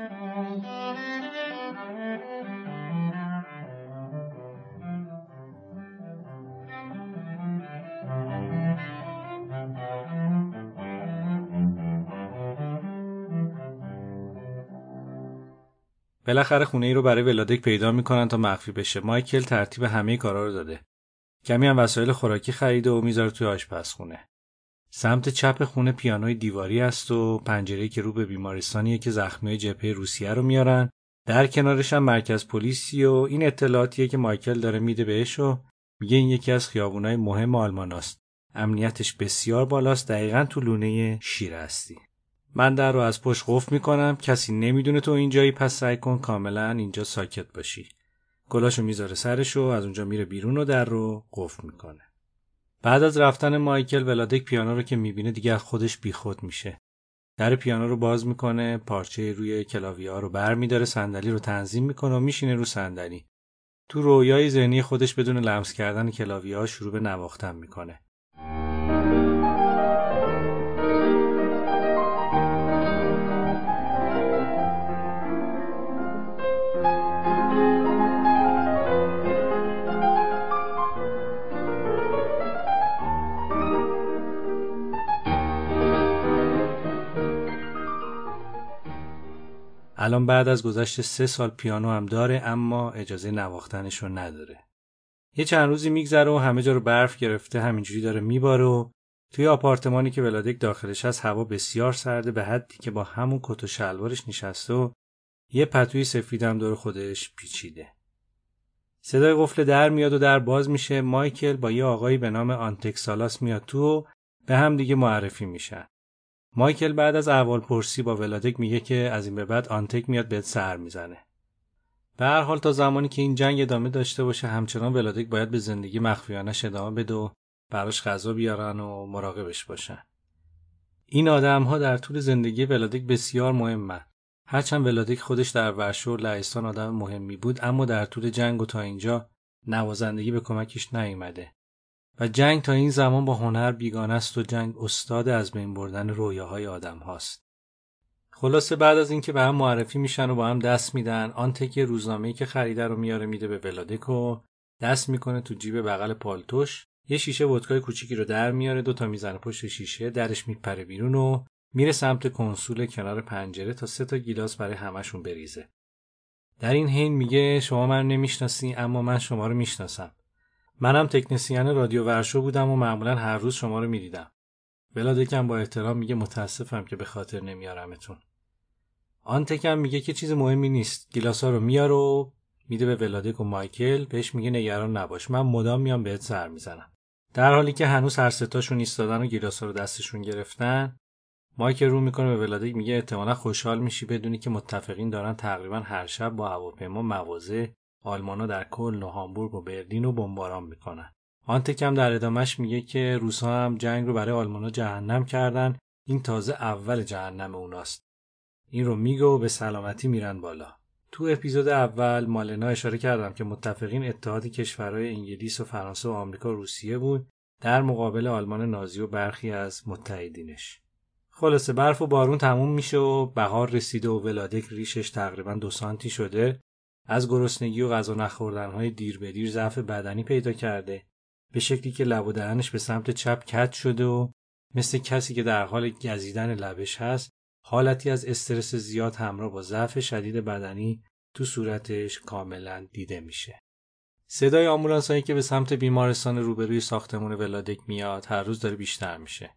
بالاخره خونه ای رو برای ولادک پیدا می‌کنن تا مخفی بشه. مایکل ترتیب همه کارا رو داده. کمی هم وسایل خوراکی خریده و می‌ذاره توی آشپزخونه. سمت چپ خونه پیانوی دیواری است و پنجره که رو به بیمارستانیه که زخمی جبهه روسیه رو میارن. در کنارش هم مرکز پلیسی و این اطلاعاتیه که مایکل داره میده بهش و میگه این یکی از خیابونای مهم آلمان است. امنیتش بسیار بالاست. دقیقا تو لونه شیر هستی. من در رو از پشت قفل می‌کنم. کسی نمی‌دونه تو اینجایی پس سعی کن کاملا اینجا ساکت باشی. گلاشو می‌ذاره سرش و از اونجا میره بیرون و در رو قفل می‌کنه. بعد از رفتن مایکل ولادک پیانو رو که می‌بینه دیگه خودش بیخود میشه. در پیانو رو باز می‌کنه پارچه روی کلاویه ها رو بر میداره صندلی رو تنظیم می‌کنه و میشینه رو صندلی. تو رویای ذهنی خودش بدون لمس کردن کلاویه ها شروع به نواختن می‌کنه. الان بعد از گذشت سه سال پیانو هم داره اما اجازه نواختنش رو نداره. یه چند روزی میگذره و همه جا رو برف گرفته همینجوری داره میباره و توی آپارتمانی که ولادک داخلش هست هوا بسیار سرده به حدی که با همون کت و شلوارش نشسته و یه پتوی سفیدم دور خودش پیچیده. صدای قفل در میاد و در باز میشه مایکل با یه آقایی به نام آنتکسالاس میاد تو و به هم دیگه معرفی میشن. مایکل بعد از احوال پرسی با ولادک میگه که از این به بعد آنتک میاد بهت سر می‌زنه. به هر حال تا زمانی که این جنگ ادامه داشته باشه همچنان ولادک باید به زندگی مخفیانش ادامه بده و براش غذا بیارن و مراقبش باشن. این آدم ها در طول زندگی ولادک بسیار مهمن. هرچند ولادک خودش در ورشو لهستان آدم مهمی بود اما در طول جنگ و تا اینجا نوازندگی به کمکش نیامده. و جنگ تا این زمان با هنر بیگانه است و جنگ استاد از بین بردن رویاهای آدم هاست. خلاصه بعد از اینکه به هم معرفی میشن و با هم دست میدن آن تکی روزنامه‌ای که خریده رو میاره میده به ولادک و دست می‌کنه تو جیب بغل پالتوش یه شیشه ودکای کوچیکی رو در میاره دو تا می‌زنه پشت شیشه درش میپره بیرون و میره سمت کنسول کنار پنجره تا سه تا گیلاس برای همشون بریزه. در این حین میگه شما من نمی‌شناسی اما من شما رو می‌شناسم. منم تکنسین رادیو ورشو بودم و معمولا هر روز شما رو می‌دیدم. بلادکم با احترام میگه متاسفم که به خاطر نمیارمتون. آن تکم میگه که چیز مهمی نیست. گیلاسا رو میاره و میده به ولادک و مایکل بهش میگه نگران نباش من مدام میام بهت سر می‌زنم در حالی که هنوز هر ستاشون ایستادن و گیلاسا رو دستشون گرفتن مایکل رو می‌کنه به ولادک میگه احتمالا خوشحال میشی بدونی که متفقین دارن تقریبا هر شب با هواپیما مواضع آلمانا در کل و هامبورگ و برلین رو بمباران می‌کنن. آنتکم در ادامهش میگه که روسها هم جنگ رو برای آلمانا جهنم کردن. این تازه اول جهنم اوناست. این رو میگه و به سلامتی میرن بالا. تو اپیزود اول مالنا اشاره کردم که متفقین اتحاد کشورهای انگلیس و فرانسه و آمریکا و روسیه بود. در مقابل آلمان نازی و برخی از متحدینش. خلاصه برف و بارون تموم میشه و بهار رسیده و ولادک ریشش تقریبا دو سانتی شده. از گرسنگی و غذا نخوردنهای دیر به دیر ضعف بدنی پیدا کرده به شکلی که لب و دهنش به سمت چپ کج شده و مثل کسی که در حال گزیدن لبش هست حالتی از استرس زیاد همراه با ضعف شدید بدنی تو صورتش کاملا دیده میشه. صدای آمبولانس هایی که به سمت بیمارستان روبروی ساختمون ولادک میاد هر روز داره بیشتر میشه.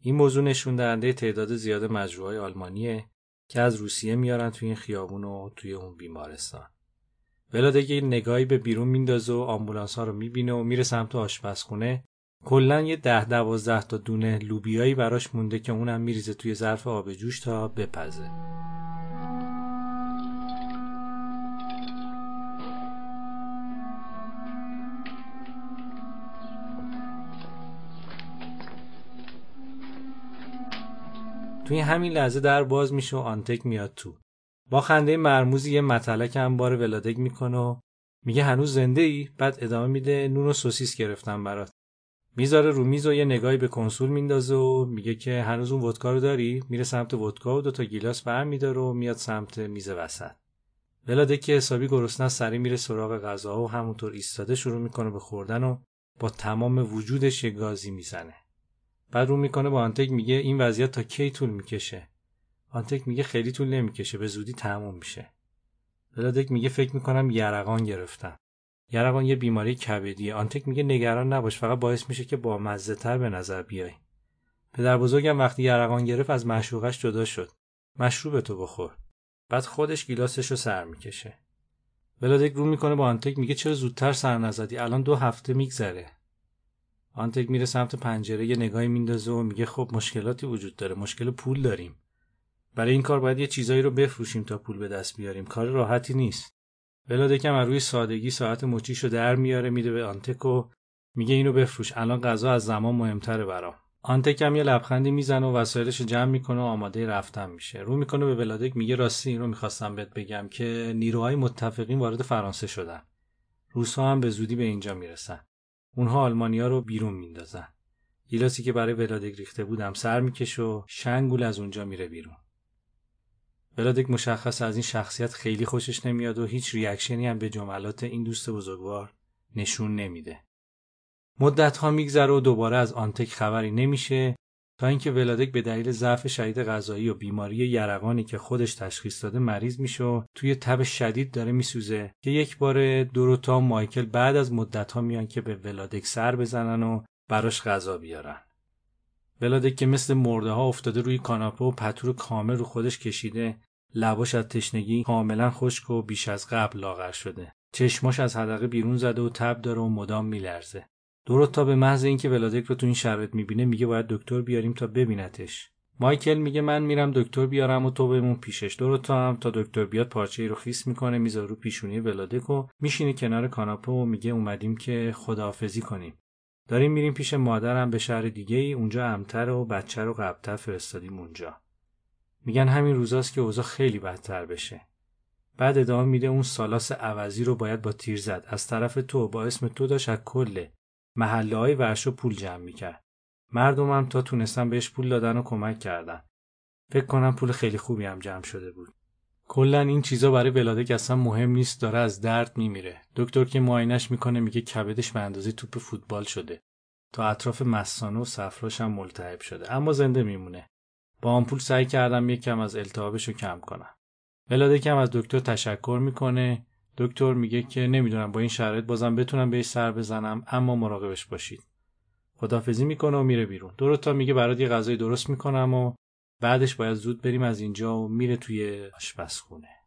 این موضوع نشون دهنده تعداد زیاد مجروحای آلمانیه که از روسیه میارن توی این خیابون و توی اون بیمارستان. ولادک نگاهی به بیرون میندازه و آمبولانس ها رو می‌بینه و میره سمت آشپزخونه کلا یه ده دوازده تا دونه لوبیایی براش مونده که اونم میریزه توی ظرف آب جوش تا بپزه. توی همین لحظه در باز میشه و آنتک میاد تو. با خنده مرموزی یه متلک هم بار ولادک می‌کنه و میگه هنوز زنده ای بعد ادامه میده نون و سوسیس گرفتم برات. می‌ذاره رو میز و یه نگاهی به کنسول میندازه و میگه که هنوز اون ودکا رو داری؟ میره سمت ودکا و دو تا گیلاس برمیداره و میاد سمت میز وسط. ولاده که حسابی گرسنه سری میره سراغ غذا و همونطور ایستاده شروع می‌کنه به خوردن و با تمام وجودش یه گازی می‌زنه. بعد رو می‌کنه با آنتک میگه این وضعیت تا کی طول می‌کشه؟ آنتک میگه خیلی طول نمی‌کشه به زودی تموم میشه. ولادک میگه فکر می‌کنم یرقان گرفتم. یرقان یه بیماری کبدیه. آنتک میگه نگران نباش فقط باعث میشه که با مزه تر به نظر بیای. پدر بزرگم وقتی یرقان گرفت از مشروقش جدا شد. مشروب تو بخور. بعد خودش گیلاسش رو سر می‌کشه. ولادک رو می‌کنه با آنتک میگه چرا زودتر سر نزدی؟ الان دو هفته میگذره. آنتک میره سمت پنجره یه نگاهی میندازه و میگه خب مشکلاتی وجود داره مشکل پول داریم. برای این کار باید یه چیزایی رو بفروشیم تا پول به دست بیاریم. کار راحتی نیست. ولادکم از روی سادگی ساعت مچیشو در میاره میده به آنتک و میگه اینو بفروش. الان غذا از زمان مهمتره برام. آنتکم یه لبخندی می‌زنه و وسایلش جمع می‌کنه و آماده رفتن میشه. رو می‌کنه به ولادک میگه راستی این رو می‌خواستم بهت بگم که نیروهای متفقین وارد فرانسه شدن. روسها هم به زودی به اینجا می‌رسن. اونها آلمانیا رو بیرون میندازن. گیلاسی که برای ولادک ریخته بودم سر می‌کشه و شنگول از اونجا میره بیرون. ولادک مشخص از این شخصیت خیلی خوشش نمیاد و هیچ ریاکشنی هم به جملات این دوست بزرگوار نشون نمیده. مدت ها میگذره و دوباره از آنتک خبری نمیشه تا اینکه ولادک به دلیل ضعف شدید غذایی و بیماری یرقانی که خودش تشخیص داده مریض میشه و توی تب شدید داره میسوزه که یک بار دوروتا و مایکل بعد از مدت ها میان که به ولادک سر بزنن و براش غذا بیارن. ولادک که مثل مرده ها افتاده روی کاناپه و پتور کامل رو خودش کشیده لباش از تشنگی کاملا خشک و بیش از قبل لاغر شده. چشماش از حدقه بیرون زده و تب داره و مدام میلرزه. درست تا به محض اینکه ولادک رو تو این شرایط می‌بینه میگه باید دکتر بیاریم تا ببینتش. مایکل میگه من میرم دکتر بیارم و تو بمون پیشش. درست تا هم تا دکتر بیاد پارچه ای رو خیس می‌کنه می‌ذاره رو پیشونی ولادک و میشینه کنار کاناپه و میگه اومدیم که خداحافظی کنیم. داریم میریم پیش مادرم به شهر دیگه ای اونجا امتر و بچه رو قبلتر فرستادیم اونجا. میگن همین روزاست که اوضاع خیلی بدتر بشه. بعد ادامه میده اون سالاس عوضی رو باید با تیر زد. از طرف تو با اسم تو داشت از کل محله های ورشو پول جمع می‌کرد. مردمم تا تونستن بهش پول دادن و کمک کردن. فکر کنم پول خیلی خوبی هم جمع شده بود. کلا این چیزا برای ولادک اصلا مهم نیست داره از درد میمیره. دکتر که معاینش می‌کنه میگه کبدش به اندازه توپ فوتبال شده. تا اطراف مسانه و صفراش هم ملتهب شده. اما زنده میمونه. با آمپول سعی کردم کم از التهابش رو کم کنم. کم از دکتر تشکر می‌کنه. دکتر میگه که نمی‌دونم با این شرایط بازم بتونم بهش سر بزنم اما مراقبش باشید. خدافزی می‌کنه و میره بیرون. تا میگه برات یه غذای درست می‌کنم و بعدش باید زود بریم از اینجا و میره توی آشپزخونه.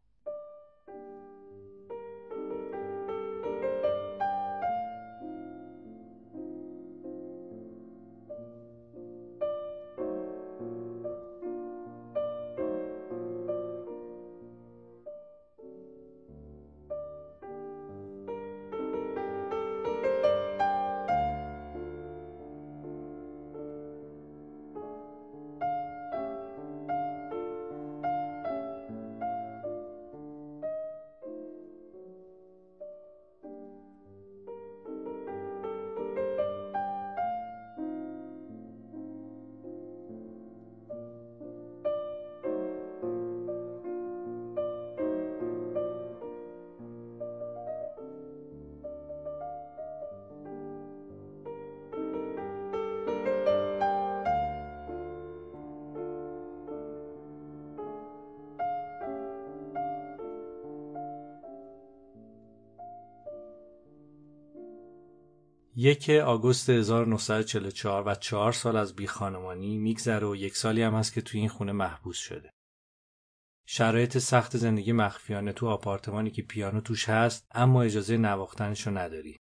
یک آگوست 1944 و چهار سال از بیخانمانی میگذره و یک سالی هم هست که توی این خونه محبوس شده. شرایط سخت زندگی مخفیانه تو آپارتمانی که پیانو توش هست اما اجازه نواختنشو نداری.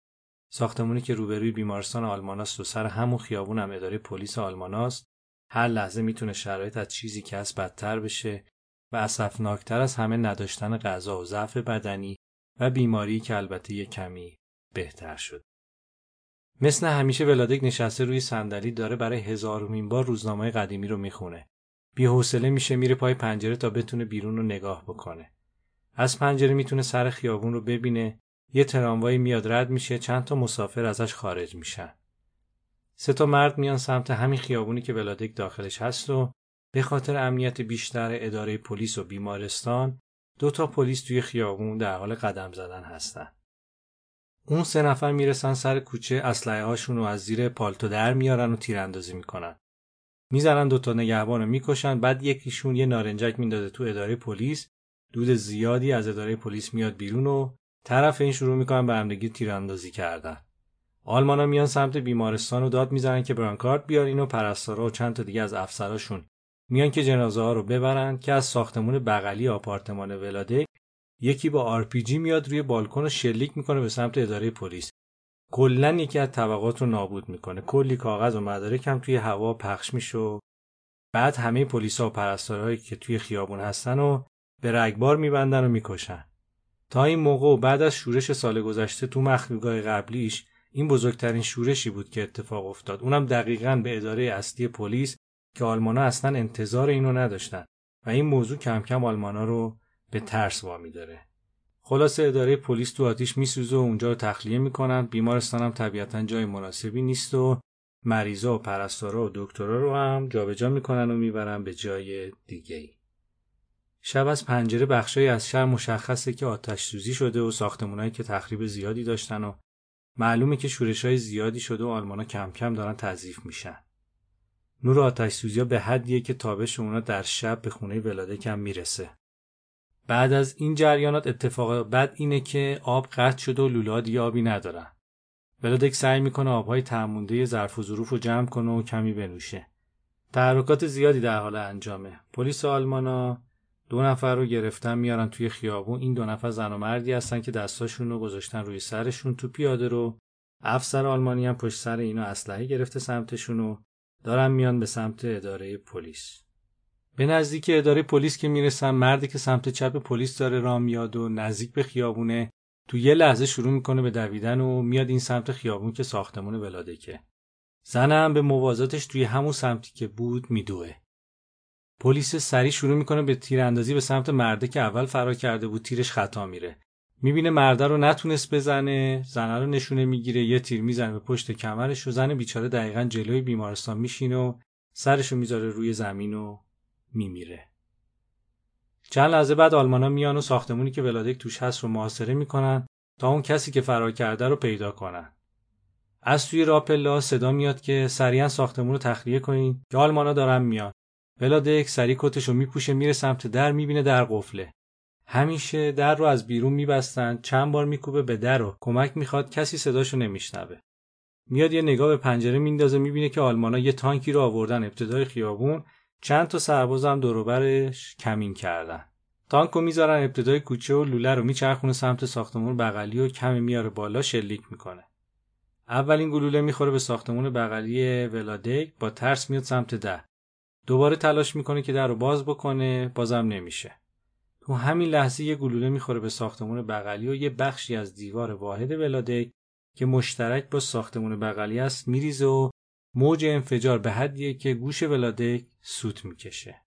ساختمونی که روبروی بیمارستان آلماناست و سر همون خیابون هم اداره پلیس آلماناست هر لحظه می‌تونه شرایط از چیزی که هست بدتر بشه و اسفناکتر از همه نداشتن غذا و ضعف بدنی و بیماری که البته یه کمی بهتر شد. مثل همیشه ولادک نشسته روی صندلی داره برای هزارمین بار روزنامه قدیمی رو می‌خونه. حوصله میشه میره پای پنجره تا بتونه بیرون رو نگاه بکنه. از پنجره می‌تونه سر خیابون رو ببینه یه تراموایی میاد رد میشه چند تا مسافر ازش خارج میشن. سه تا مرد میان سمت همین خیابونی که ولادک داخلش هست و به خاطر امنیت بیشتر اداره پلیس و بیمارستان دو تا پلیس توی خیابون در حال قدم زدن هستن. اون سه نفر می‌رسن سر کوچه اسلحه هاشون رو از زیر پالتو در میارن و تیراندازی می‌کنن. می‌زنن دوتا نگهبان رو می‌کشن بعد یکیشون یه نارنجک میندازه تو اداره پلیس دود زیادی از اداره پلیس میاد بیرون و طرف این شروع می‌کنن به همدیگه تیراندازی کردن. آلمانا میان سمت بیمارستان و داد می‌زنن که برانکارد بیارین و پرستارا و چند تا دیگه از افسراشون میان که جنازه ها رو ببرن که از ساختمون بغلی آپارتمان ولادک یکی با آرپیجی میاد روی بالکن و شلیک می‌کنه به سمت اداره پلیس. کلا یکی از طبقات رو نابود می‌کنه. کلی کاغذ و مدارک هم توی هوا پخش میشه بعد همه پلیسا و پرستارهایی که توی خیابون هستن رو به رگبار میبندن و می‌کشن. تا این موقع و بعد از شورش سال گذشته تو مخفیگاه قبلیش این بزرگترین شورشی بود که اتفاق افتاد. اونم دقیقا به اداره اصلی پلیس که آلمانا اصلا انتظار اینو نداشتن و این موضوع کم کم آلمانا رو به ترس وامی داره خلاصه اداره پلیس تو آتیش میسوزه و اونجا رو تخلیه می‌کنن بیمارستان هم طبیعتا جای مناسبی نیست و مریضا و پرستارا و دکترا رو هم جابجا می‌کنن و می‌برن به جای دیگه ای. شب از پنجره بخشای از شهر مشخصه که آتش سوزی شده و ساختمونایی که تخریب زیادی داشتن و معلومه که شورش های زیادی شده و آلمانا کم کم دارن تضعیف میشن. نور آتش سوزی به حدیه که تابش اونا در شب به خونه ولاده کم می‌رسه. بعد از این جریانات اتفاق بد اینه که آب قطع شده و لولا دیگه آبی ندارن. ولادک سعی می‌کنه آبهای تمونده ظرف و ظروف رو جمع کنه و کمی بنوشه. تحرکات زیادی در حال انجامه. پلیس آلمانا دو نفر رو گرفتن میارن توی خیابون این دو نفر زن و مردی هستن که دستاشون رو گذاشتن روی سرشون تو پیاده رو افسر آلمانی هم پشت سر اینا اسلحه گرفته سمتشون و دارن میان به سمت اداره پلیس. به نزدیک اداره پلیس که می‌رسن مردی که سمت چپ پلیس داره راه میاد و نزدیک به خیابونه تو یه لحظه شروع می‌کنه به دویدن و میاد این سمت خیابون که ساختمون ولادکه. زن هم به موازاتش توی همون سمتی که بود میدوه. پلیس سری شروع می‌کنه به تیراندازی به سمت مرده که اول فرار کرده بود تیرش خطا میره. می‌بینه مرده رو نتونست بزنه زنه رو نشونه می‌گیره یه تیر می‌زنه به پشت کمرش و زن بیچاره دقیقا جلوی بیمارستان میشینه و سرشو می‌ذاره روی زمین و میمیره. چند لحظه بعد آلمانا میان و ساختمونی که ولادک توش هست رو محاصره می‌کنن تا اون کسی که فرار کرده رو پیدا کنن. از توی راپلا صدا میاد که سریعا ساختمون رو تخلیه کنین که آلمانا دارن میان. ولادک سری کتش رو میپوشه میره سمت در می‌بینه در قفله. همیشه در رو از بیرون میبستن چند بار میکوبه به در و کمک می‌خواد کسی صداشو نمیشنوه. میاد یه نگاه به پنجره میندازه می‌بینه که آلمانا یه تانکی رو آوردن ابتدای خیابون. چند تا سرباز هم دوروبرش کمین کردن. تانکو می‌ذارن ابتدای کوچه و لوله رو میچرخونه سمت ساختمون بغلی و کمی میاره بالا شلیک می‌کنه. اولین گلوله می‌خوره به ساختمون بغلی ولادک با ترس میاد سمت در. دوباره تلاش می‌کنه که در رو باز بکنه بازم نمیشه. تو همین لحظه یه گلوله می‌خوره به ساختمون بغلی و یه بخشی از دیوار واحد ولادک که مشترک با ساختمون بغلی است میریزه و موج انفجار به حدیه که گوش ولادک سوت می‌کشه.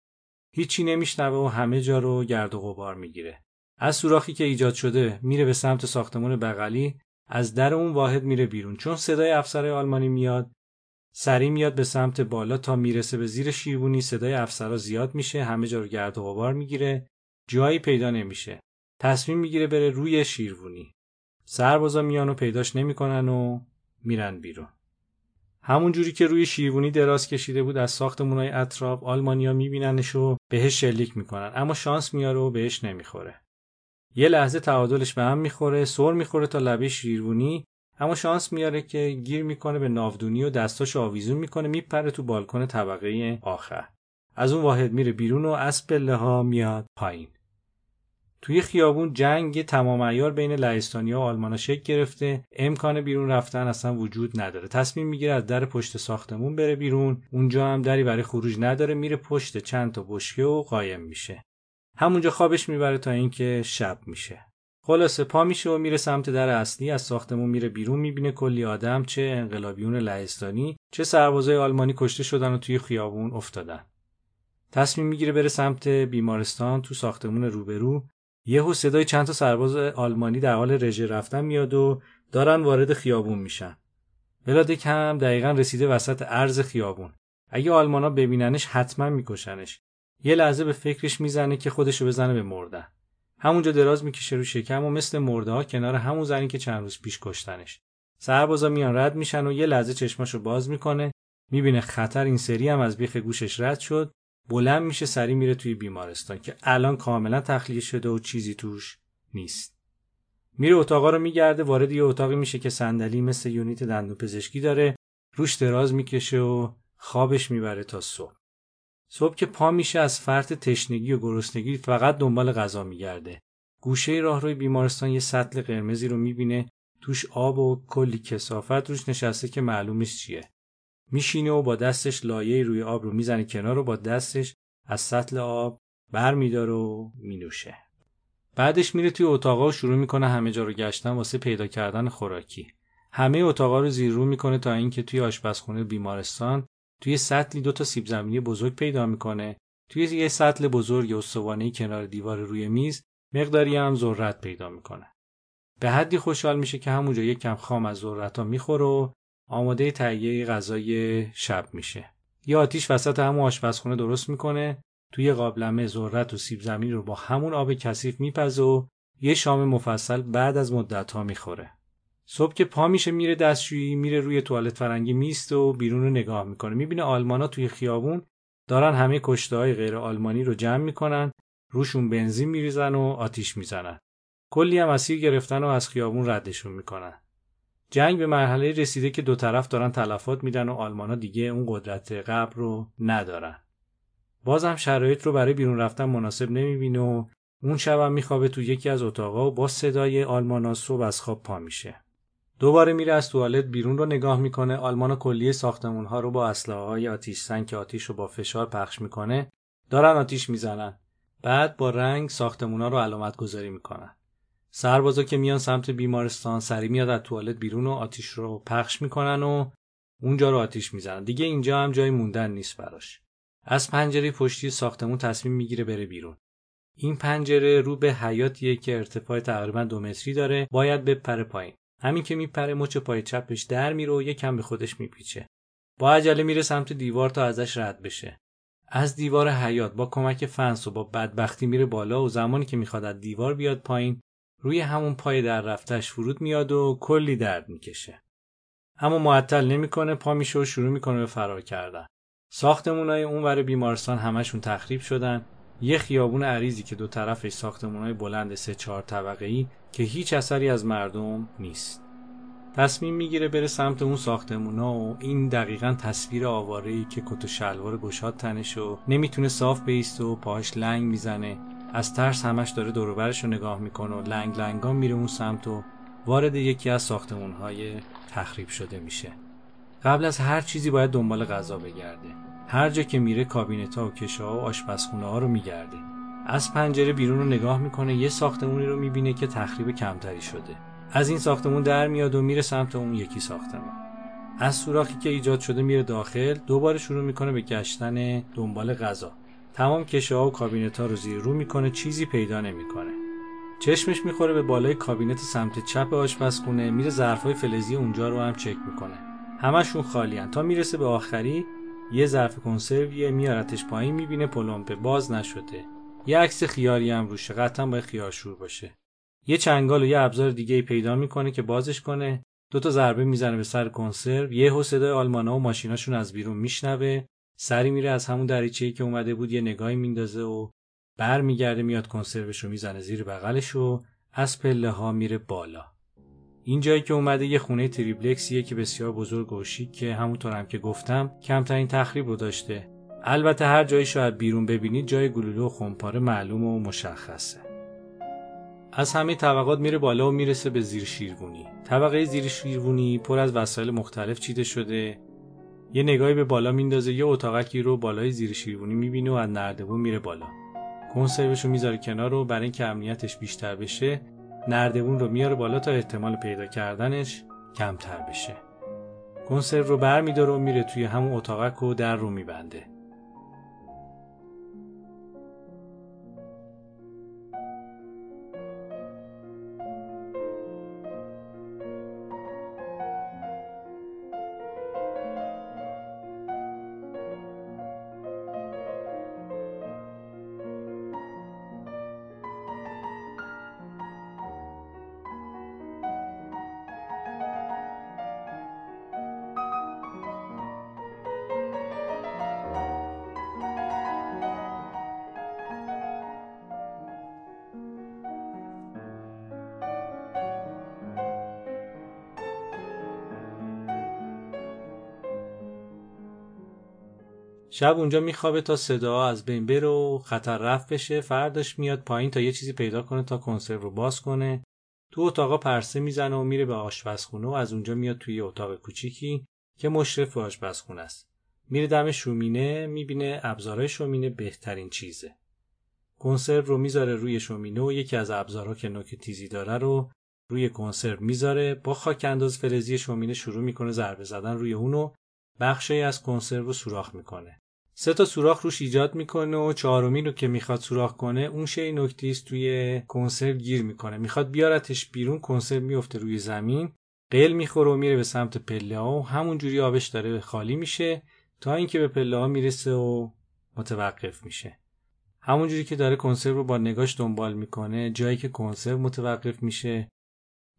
هیچی نمیشنوه و همه جا رو گرد و غبار می‌گیره. از سوراخی که ایجاد شده میره به سمت ساختمون بغلی از در اون واحد میره بیرون. چون صدای افسر آلمانی میاد سری میاد به سمت بالا تا می‌رسه به زیر شیربونی صدای افسرها زیاد میشه همه جا رو گرد و غبار می‌گیره. جایی پیدا نمیشه. تصمیم می‌گیره بره روی شیروونی سربازا میان پیداش نمی‌کنن و میرن بیرون. همون جوری که روی شیروونی دراز کشیده بود از ساختمونای اطراف آلمانیا میبیننش و بهش شلیک می‌کنن. اما شانس میاره و بهش نمی‌خوره. یه لحظه تعادلش به هم می‌خوره سر می‌خوره تا لبه شیروونی اما شانس میاره که گیر می‌کنه به ناودونی و دستاش آویزون می‌کنه میپره تو بالکن طبقه آخر. از اون واحد میره بیرون و از پله ها میاد پایین. توی خیابون جنگ تمام ایار بین لهستانیا و آلمانا شکل گرفته. امکان بیرون رفتن اصلا وجود نداره. تصمیم می‌گیره از در پشت ساختمون بره بیرون. اونجا هم دری برای خروج نداره. میره پشت چند تا بشکه و قایم میشه. همونجا خوابش می‌بره تا اینکه شب میشه. خلاصه پا میشه و میره سمت در اصلی. از ساختمون میره بیرون. می‌بینه کلی آدم چه انقلابیون لهستانی چه سربازای آلمانی کشته شدن و توی خیابون افتادن. تصمیم می‌گیره بره سمت بیمارستان تو ساختمون روبرو. یهو صدای چند تا سرباز آلمانی در حال رژه رفتن میاد و دارن وارد خیابون میشن. ولادک هم دقیقا رسیده وسط عرض خیابون. اگه آلمانا ببیننش حتما میکشنش. یه لحظه به فکرش می‌زنه که خودشو بزنه به مردن همونجا دراز می‌کشه رو شکم و مثل مرده ها کنار همون زنی که چند روز پیش کشتنش. سربازا میان رد میشن و یه لحظه چشماشو باز می‌کنه. می‌بینه خطر این سری هم از بیخ گوشش رد شد. بلند میشه سری میره توی بیمارستان که الان کاملا تخلیه شده و چیزی توش نیست. میره اتاقا رو میگرده وارد یه اتاقی میشه که صندلی مثل یونیت دندون پزشکی داره روش دراز می‌کشه و خوابش می‌بره تا صبح. صبح که پا میشه از فرط تشنگی و گرسنگی فقط دنبال غذا میگرده. گوشه راه روی بیمارستان یه سطل قرمزی رو می‌بینه توش آب و کلی کسافت روش نشسته که معلومش چیه. میشینه و با دستش لایه روی آب رو می‌زنه کنار و با دستش از سطل آب بر میداره و مینوشه. بعدش میره توی اتاقا و شروع می‌کنه همه جا رو گشتن واسه پیدا کردن خوراکی. همه اتاقا رو زیر رو می‌کنه تا اینکه توی آشپزخونه بیمارستان توی سطلی دو تا سیب زمینی بزرگ پیدا می‌کنه. توی یه سطل بزرگ استوانه کنار دیوار روی میز مقداری هم ذرت پیدا می‌کنه. به حدی خوشحال میشه که همونجا یک کم خام از ذرت ها می‌خوره و آماده تهیه غذای شب میشه. یه آتیش وسط همون آشپزخونه درست می‌کنه توی قابلمه ذرت و سیب زمینی رو با همون آب کثیف میپزه و یه شام مفصل بعد از مدت ها می‌خوره. صبح که پا میشه میره دستشویی میره روی توالت فرنگی میست و بیرون رو نگاه می‌کنه. می‌بینه آلمانا توی خیابون دارن همه کشته های غیر آلمانی رو جمع می‌کنن روشون بنزین میریزن و آتیش می‌زنن. کلی هم اسیر گرفتن و از خیابون ردشون می‌کنن. جنگ به مرحله رسیده که دو طرف دارن تلفات میدن و آلمانا دیگه اون قدرت قبل رو ندارن. بازم شرایط رو برای بیرون رفتن مناسب نمی‌بینه و اون شبم میخوابه تو یکی از اتاقا و با صدای آلمانا صبح از خواب پا میشه. دوباره میره از توالت بیرون رو نگاه می‌کنه. آلمان کلیه ساختمون ها رو با اسلحه های آتیش سنگ که آتیش رو با فشار پخش می‌کنه دارن آتیش می‌زنن. بعد با رنگ ساختمون ها رو علامت گذاری می‌کنن. سربازا که میان سمت بیمارستان سری میاد از توالت بیرون و آتیش رو پخش می‌کنن و اونجا رو آتیش می‌زنن. دیگه اینجا هم جای موندن نیست براش. از پنجره پشتی ساختمون تصمیم می‌گیره بره بیرون. این پنجره رو به حیاتیه که ارتفاع تقریبا دو متری داره باید بپره پایین. همین که میپره مچ پای چپش در میره و یکم به خودش میپیچه. با عجله میره سمت دیوار تا ازش رد بشه. از دیوار حیات با کمک فنس و با بدبختی میره بالا و زمانی که می‌خواد از دیوار بیاد پایین روی همون پای در رفتش فرود میاد و کلی درد می‌کشه. اما معطل نمی‌کنه پا میشه و شروع می‌کنه به فرار کردن. ساختمونای اونور بیمارستان همشون تخریب شدن. یه خیابون عریضی که دو طرفش ساختمونای بلند سه چهار طبقه ای که هیچ اثری از مردم نیست. تصمیم می‌گیره بره سمت اون ساختمونا و این دقیقا تصویر آواره ای که کت و شلوار گشاد تنش و نمی‌تونه صاف بیست و پاهاش لنگ می‌زنه. از ترس همش داره دوروبرش رو نگاه می‌کنه و لنگ لنگان میره اون سمت و وارد یکی از ساختمونهای تخریب شده میشه. قبل از هر چیزی باید دنبال غذا بگرده. هر جا که میره کابینت ها و کشه ها و آشپزخونه ها رو میگرده. از پنجره بیرون رو نگاه می‌کنه یه ساختمونی رو می‌بینه که تخریب کمتری شده. از این ساختمون در میاد و میره سمت اون یکی ساختمون از سوراخی که ایجاد شده میره داخل دوباره شروع می‌کنه به گشتن دنبال غذا. تمام کشه ها و کابینت ها رو زیر رو می‌کنه چیزی پیدا نمی‌کنه. چشمش می‌خوره به بالای کابینت سمت چپ آشپزخونه میره ظرفای فلزی اونجا رو هم چک می‌کنه. همشون خالیان تا می‌رسه به آخری یه ظرف کنسرویه میارتش پایین می‌بینه پلمپه باز نشده. یه عکس خیاری هم روشه قطعا باید خیارشور باشه. یه چنگال و یه ابزار دیگه پیدا می‌کنه که بازش کنه. دو تا ضربه می‌زنه به سر کنسرو یه صدای آلمانا و ماشیناشون از بیرون میشنوه. سری میره از همون دریچه‌ای که اومده بود یه نگاهی میندازه و بر میگرده میاد کنسروش رو می‌زنه زیر بغلش و از پله ها میره بالا. این جایی که اومده یه خونه تریبلکسیه که بسیار بزرگ و شیک که همونطور هم که گفتم کمترین تخریب رو داشته. البته هر جایی شاید بیرون ببینید جای گلوله و خمپاره معلوم و مشخصه. از همه طبقات میره بالا و می‌رسه به زیر شیروونی طبقه زیر شیروونی پر از وسایل مختلف چیده شده. یه نگاهی به بالا میندازه یه اتاقکی رو بالای زیر شیروانی می‌بینه و از نردبون میره بالا. کنسروشو می‌ذاره کنار رو برای اینکه امنیتش بیشتر بشه نردبون رو میاره بالا تا احتمال پیدا کردنش کمتر بشه. کنسرو رو بر میداره و میره توی همون اتاقک و در رو میبنده. شب اونجا میخوابه تا صدا از بین بره و خطر رفت بشه. فرداش میاد پایین تا یه چیزی پیدا کنه تا کنسرو رو باز کنه. تو اتاقا پرسه می‌زنه و میره به آشپزخونه و از اونجا میاد توی اتاق کوچیکی که مشرف به آشپزخونه است. میره دم شومینه می‌بینه ابزارهای شومینه بهترین چیزه. کنسرو رو می‌ذاره روی شومینه و یکی از ابزارها که نوک تیزی داره رو روی کنسرو می‌ذاره. با خاک انداز فلزی شومینه شروع می‌کنه ضربه زدن روی اونو. بخشی از کنسرو رو سوراخ می‌کنه. سه تا سوراخ روش ایجاد می‌کنه و چهارمی رو که می‌خواد سوراخ کنه اون شی نکتیست توی کنسرو گیر می‌کنه. می‌خواد بیارتش بیرون کنسرو میفته روی زمین قل می‌خوره و میره به سمت پله ها. و همونجوری آبش داره خالی میشه تا اینکه به پله ها می‌رسه و متوقف میشه. همونجوری که داره کنسرو رو با نگاش دنبال می‌کنه جایی که کنسرو متوقف میشه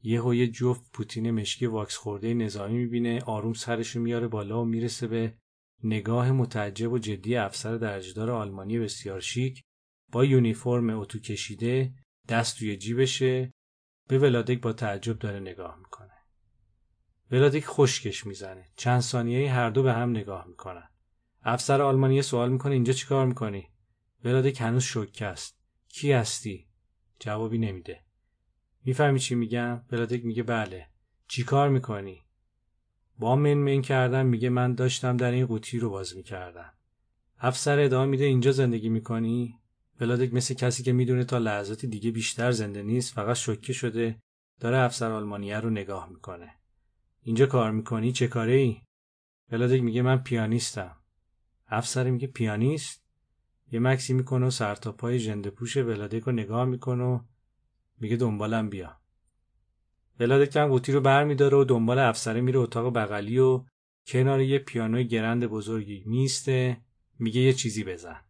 یهو یه جفت پوتین مشکی واکس خورده نظامی می‌بینه آروم سرش میاره بالا و می‌رسه به نگاه متعجب و جدی افسر درجدار آلمانی بسیار شیک. با یونیفرم اتو کشیده دست توی جیبشه به ولادک با تعجب داره نگاه می‌کنه. ولادک خشکش می‌زنه. چند ثانیه هر دو به هم نگاه می‌کنن. افسر آلمانی سوال می‌کنه اینجا چیکار می‌کنی؟ ولادک هنوز شوکه است. کی هستی؟ جوابی نمیده. می‌فهمی چی میگم؟ ولادک میگه بله. چیکار می‌کنی؟ با من من کردن میگه من داشتم در این قوطی رو باز می‌کردم. افسر ادامه میده اینجا زندگی می‌کنی؟ ولادک مثل کسی که می‌دونه تا لحظاتی دیگه بیشتر زنده نیست فقط شوکه شده داره افسر آلمانیه رو نگاه می‌کنه. اینجا کار می‌کنی؟ چه کاره ای ولادک میگه من پیانیستم. افسر میگه پیانیست؟ یه مکسی می‌کنه و سرتاپای ژنده پوش ولادک رو نگاه می‌کنه و میگه دنبالم بیا. کم قوطی رو برمیداره و دنبال افسره میره اتاق بغلی و کنار یه پیانوی گرند بزرگی میسته میگه یه چیزی بزن.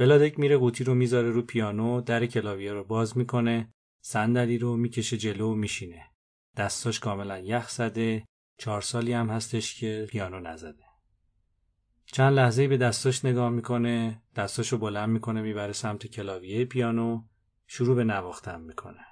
ولادک میره قوطی رو می‌ذاره رو پیانو در کلاویه رو باز می‌کنه صندلی رو می‌کشه جلو و میشینه. دستاش کاملا یخ زده چهار سالی هم هستش که پیانو نزده. چند لحظه به دستاش نگاه می‌کنه دستاشو بلند می‌کنه می‌بره سمت کلاویه پیانو. شروع به نواختن می‌کنه.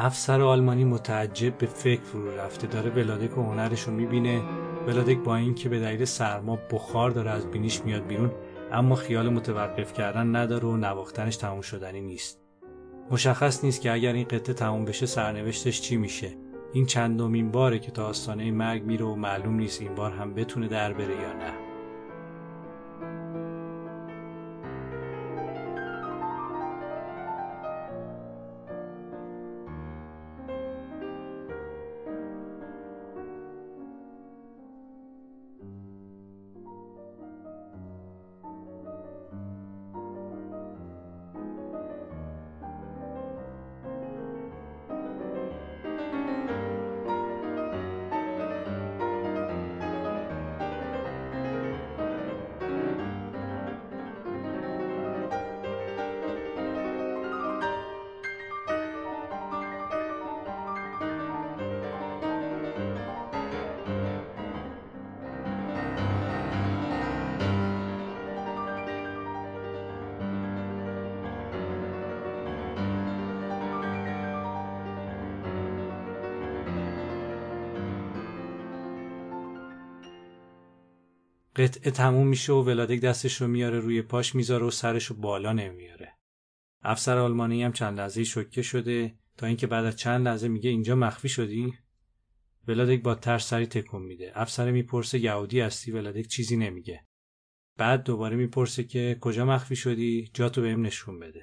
افسر آلمانی متعجب به فکر فرو رفته. داره ولادک و هنرش رو می‌بینه. ولادک با اینکه به دلیل سرما بخار داره از بینیش میاد بیرون اما خیال متوقف کردن نداره و نواختنش تموم شدنی نیست. مشخص نیست که اگر این قطعه تموم بشه سرنوشتش چی میشه. این چندمین باره که تا آستانه مرگ میره و معلوم نیست این بار هم بتونه در بره یا نه. قطعه تموم میشه و ولادک دستش رو میاره روی پاش می‌ذاره و سرش رو بالا نمیاره. افسر آلمانی هم چند لحظه شوکه شده تا اینکه بعد از چند لحظه میگه اینجا مخفی شدی؟ ولادک با ترس سری تکون میده. افسر می‌پرسه یهودی هستی ولادک چیزی نمیگه. بعد دوباره می‌پرسه که کجا مخفی شدی؟ جاتو بهم نشون بده.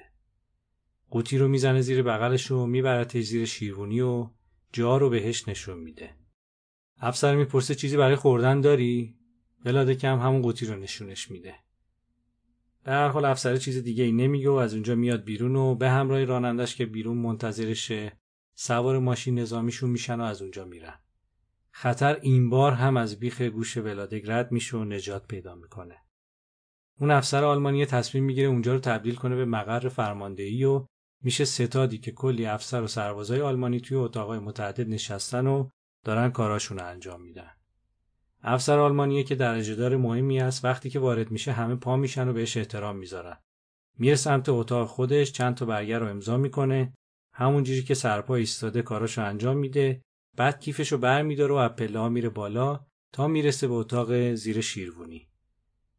قوطی رو می‌زنه زیر بغلش و میبرتش زیر شیروانی و جا رو بهش نشون میده. افسر می‌پرسه چیزی برای خوردن داری؟ ولادک هم همون قوطی رو نشونش میده. به هر حال افسر چیز دیگه ای نمیگه و از اونجا میاد بیرون و به همراه رانندش که بیرون منتظرشه سوار ماشین نظامیشون میشن و از اونجا میرن. خطر این بار هم از بیخ گوش ولادک رد میشه و نجات پیدا می‌کنه. اون افسر آلمانی تصمیم می‌گیره اونجا رو تبدیل کنه به مقر فرماندهی و میشه ستادی که کلی افسر و سربازای آلمانی توی اتاقای متعدد نشستن و دارن کاراشون انجام میدن. افسر آلمانیه که درجه دار مهمی است. وقتی که وارد میشه همه پا میشن و بهش احترام می‌ذارن. میره سمت اتاق خودش چند تا برگر رو امضا می‌کنه. همونجوری که سرپا ایستاده کاراشو انجام میده. بعد کیفشو بر میداره و اپلا میره بالا تا می‌رسه به اتاق زیر شیروونی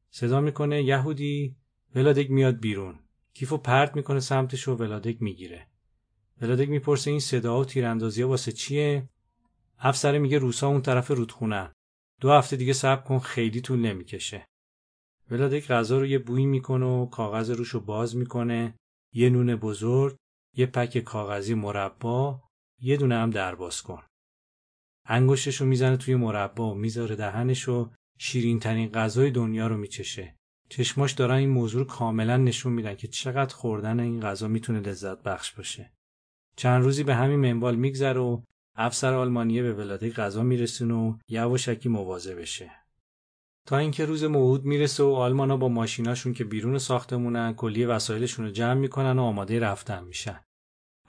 صدا می‌کنه یهودی ولادک میاد بیرون. کیفو پرت می‌کنه سمتش و ولادک می‌گیره. ولادک می‌پرسه این صدا و تیراندازی واسه چیه؟ افسر میگه روسا اون طرف رودخونه. دو هفته دیگه صبر کن خیلی طول نمی‌کشه. ولادک غذا رو یه بویی می‌کنه و کاغذ روش رو باز می‌کنه. یه نون بزرگ یه پک کاغذی مربا یه دونه هم درباز کن. انگشتش رو می‌زنه توی مربا و می‌ذاره دهنش و شیرین ترین غذای دنیا رو میچشه. چشماش دارن این موضوع رو کاملا نشون میدن که چقدر خوردن این غذا می‌تونه لذت بخش باشه. چند روزی به همین منوال میگذره و افسر آلمانیه به ولادک غذا میرسونه و یواشکی مواظه بشه. تا اینکه روز موعود می‌رسه و آلمانا با ماشیناشون که بیرون ساختمونن کلیه وسایلشون رو جمع می‌کنن و آماده رفتن میشن.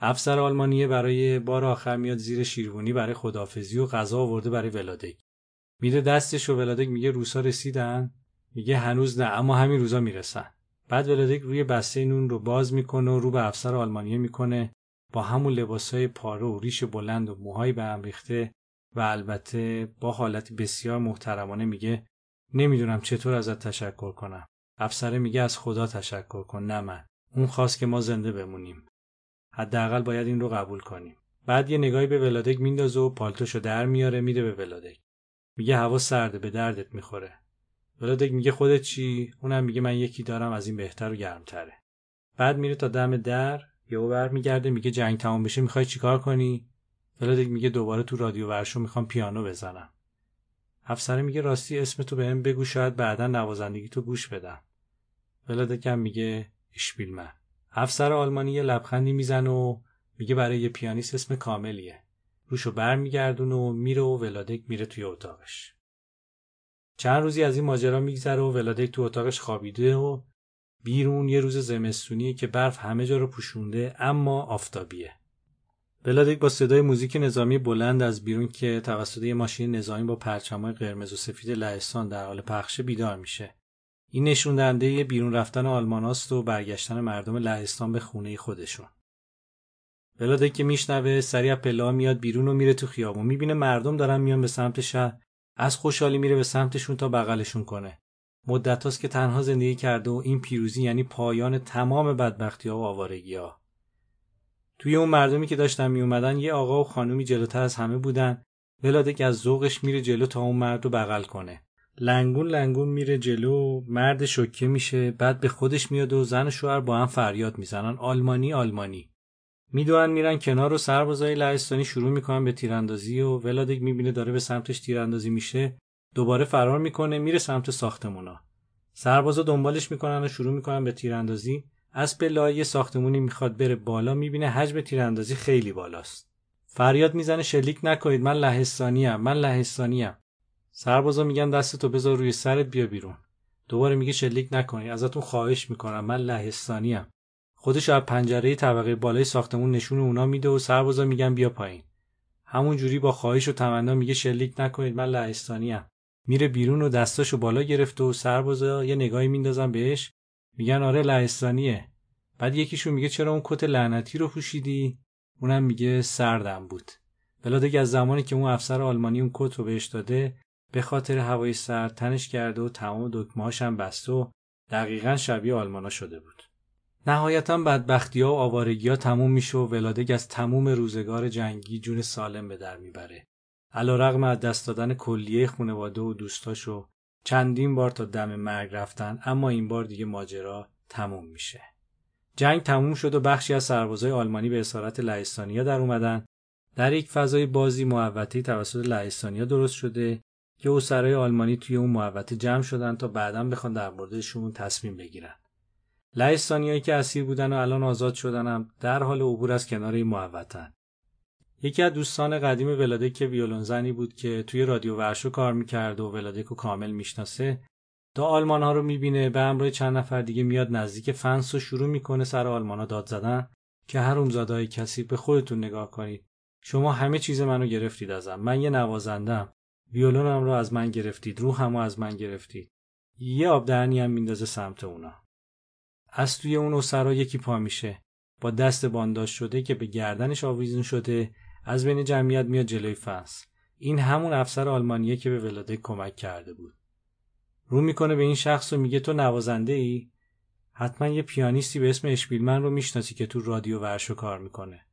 افسر آلمانیه برای بار آخر میاد زیر شیروانی برای خدافزی و غذا آورده برای ولادک میده دستش و ولادک میگه روسا رسیدن. میگه هنوز نه اما همین روزا می‌رسن. بعد ولادک روی بسته نون رو باز می‌کنه و رو به افسر آلمانیه می‌کنه. با همون لباسای پاره و ریش بلند و موهای به هم ریخته و البته با حالتی بسیار محترمانه میگه نمی‌دونم چطور ازت تشکر کنم. افسره میگه از خدا تشکر کن نه من. اون خواست که ما زنده بمونیم. حداقل باید این رو قبول کنیم. بعد یه نگاهی به ولادک میندازه و پالتوشو در میاره میده به ولادک. میگه هوا سرده به دردت می‌خوره. ولادک میگه خودت چی؟ اونم میگه من یکی دارم از این بهتر و گرمتره. بعد میره تا دم در یهو میگرده میگه جنگ تمام بشه می‌خوای چیکار کنی؟ ولادک میگه دوباره تو رادیو ورشو می‌خوام پیانو بزنم. افسره میگه راستی اسم تو بهم بگو شاید بعدا نوازندگی تو گوش بدم. ولادک هم میگه اشپیلمن افسر آلمانی یه لبخندی می‌زنه و میگه برای یه پیانیست اسم کاملیه. روشو برمیگردونه و میره و ولادک میره توی اتاقش. چند روزی از این ماجرا میگذره و ولادک تو اتاقش خوابیده و بیرون یه روز زمستونی که برف همه جا رو پوشونده اما آفتابیه. بلادک با صدای موزیک نظامی بلند از بیرون که توسط یه ماشین نظامی با پرچمای قرمز و سفید لهستان در حال پخشه بیدار میشه. این نشون دهنده بیرون رفتن آلماناست و برگشتن مردم لهستان به خونه خودشون. ولادک که میشنوه سریع پلا میاد بیرون و میره تو خیابون می‌بینه مردم دارن میان به سمت شهر از خوشحالی میره به سمتشون تا بغلشون کنه مدت هاست که تنها زندگی کرده و این پیروزی یعنی پایان تمام بدبختی ها و آوارگی ها. توی اون مردمی که داشتن می اومدن یه آقا و خانومی جلوتر از همه بودن. ولادک از ذوقش میره جلو تا اون مرد رو بغل کنه. لنگون لنگون میره جلو مرد شوکه میشه بعد به خودش میاد و زن و شوهر با هم فریاد می‌زنن. آلمانی آلمانی. می‌دونن میرن کنار و سربازای لهستانی شروع می‌کنن به تیراندازی و ولادک می‌بینه داره به سمتش تیراندازی میشه. دوباره فرار می‌کنه میره سمت ساختمونا. سربازا دنبالش می‌کنن و شروع می‌کنن به تیراندازی. از پله ساختمونی می‌خواد بره بالا می‌بینه حجم تیراندازی خیلی بالاست. فریاد می‌زنه شلیک نکنید من لهستانیم من لهستانیم. سربازا میگن دستتو بذار روی سرت بیا بیرون. دوباره میگه شلیک نکنید ازتون خواهش می‌کنم من لهستانیم. خودش از پنجره طبقه بالای ساختمون نشون اونا میده و سربازا میگن بیا پایین. همون جوری با خواهش و تمنا میگه شلیک نکنید من لهستانیم. میره بیرون و دستاشو بالا گرفته و سربازا یه نگاهی میندازن بهش. میگن آره لهستانیه. بعد یکیشون میگه چرا اون کت لعنتی رو پوشیدی؟ اونم میگه سردم بود. ولادک از زمانی که اون افسر آلمانی اون کت رو بهش داده به خاطر هوای سرد تنش کرده و تمام دکمهاش هم بسته و دقیقا شبیه آلمانا شده بود. نهایتا بدبختی ها و آوارگی ها تموم میشه و ولادک از تموم روزگار جنگی جون سالم به در می‌بره. علا رقم از دست دادن کلیه خانواده و دوستاشو چندین بار تا دم مرگ رفتن اما این بار دیگه ماجرا تموم میشه. جنگ تموم شد و بخشی از سربازای آلمانی به اسارت لهستانیا در اومدن. در یک فضای بازی محوطه توسط لهستانیا درست شده که اسرای آلمانی توی اون محوطه جمع شدن تا بعدا بخوان در موردشون تصمیم بگیرن. لهستانیایی که اسیر بودن و الان آزاد شدن هم در حال عبور از کنار این محوطن. یکی از دوستان قدیم ولادک که ویولون زنی بود که توی رادیو ورشو کار می‌کرد و ولادک رو کامل می‌شناسه. تا آلمان ها رو می‌بینه به همراه چند نفر دیگه میاد نزدیک فنس و شروع می‌کنه سر آلمان ها داد زدن که هر های کسی به خودتون نگاه کنید. شما همه چیز منو گرفتید ازم. من یه نوازندم ویولونم رو از من گرفتید. رو از من گرفتید. یه آب دهنی هم میندازه سمت اونا. از توی اون اسرا یکی پا میشه. با دست بانداش شده که به گردنش آویزون شده. از بین جمعیت میاد جلوی فنس این همون افسر آلمانیه که به ولاده کمک کرده بود. رو می‌کنه به این شخص و میگه تو نوازنده ای؟ حتما یه پیانیستی به اسم اشپیلمن رو می‌شناسی که تو رادیو ورشو کار می‌کنه.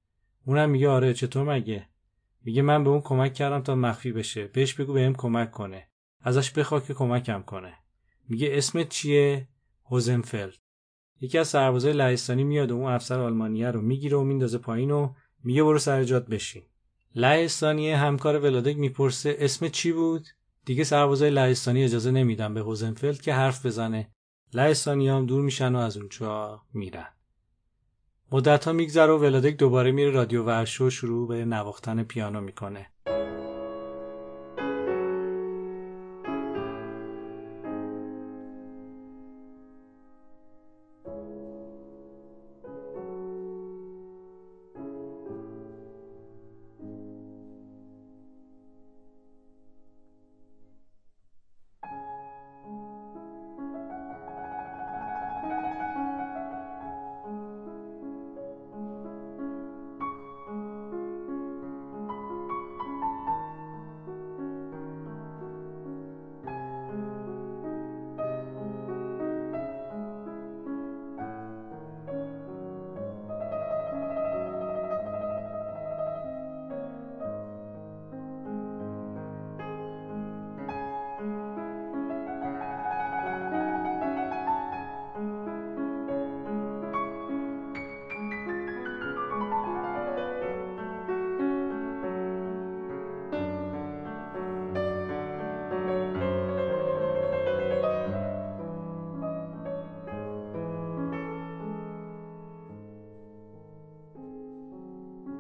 اونم میگه آره چطور مگه؟ میگه من به اون کمک کردم تا مخفی بشه. بهش بگو بهم کمک کنه. ازش بخوا که کمکم کنه. میگه اسمت چیه؟ هوزنفلد. یکی از سربازای لهستانی میاد و اون افسر آلمانیه رو می‌گیره و میندازه پایین و میگه برو سر جات بشین. لهستانی همکار ولادک می‌پرسه اسم چی بود؟ دیگه سربازای لهستانی اجازه نمیدن به هوزنفلد که حرف بزنه. لهستانی هم دور میشن و از اونجا میرن. مدت ها میگذره و ولادک دوباره میره رادیو ورشو شروع به نواختن پیانو می‌کنه.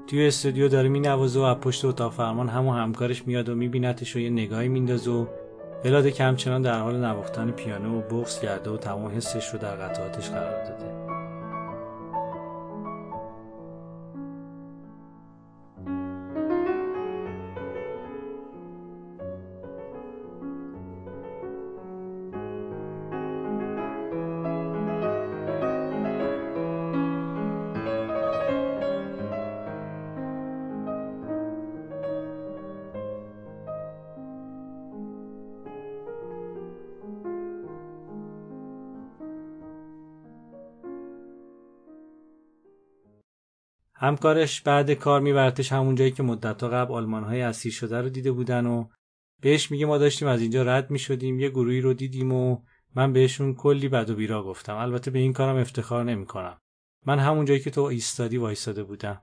توی استودیو داره مینوازه و از پشت اتاق فرمان همون همکارش میاد و میبینتش و یه نگاهی میندازه و بلاده که همچنان در حال نواختن پیانو و بغز کرده و تمام حسش رو در قطعاتش قرار داده. همکارش بعد کار میبرتش همون جایی که مدتها قبل آلمان های اسیر شده رو دیده بودن و بهش میگه ما داشتیم از اینجا رد می‌شدیم یه گروهی رو دیدیم و من بهشون کلی بد و بیرا گفتم. البته به این کارم افتخار نمی‌کنم. من همون جایی که تو ایستادی وایستاده بودم.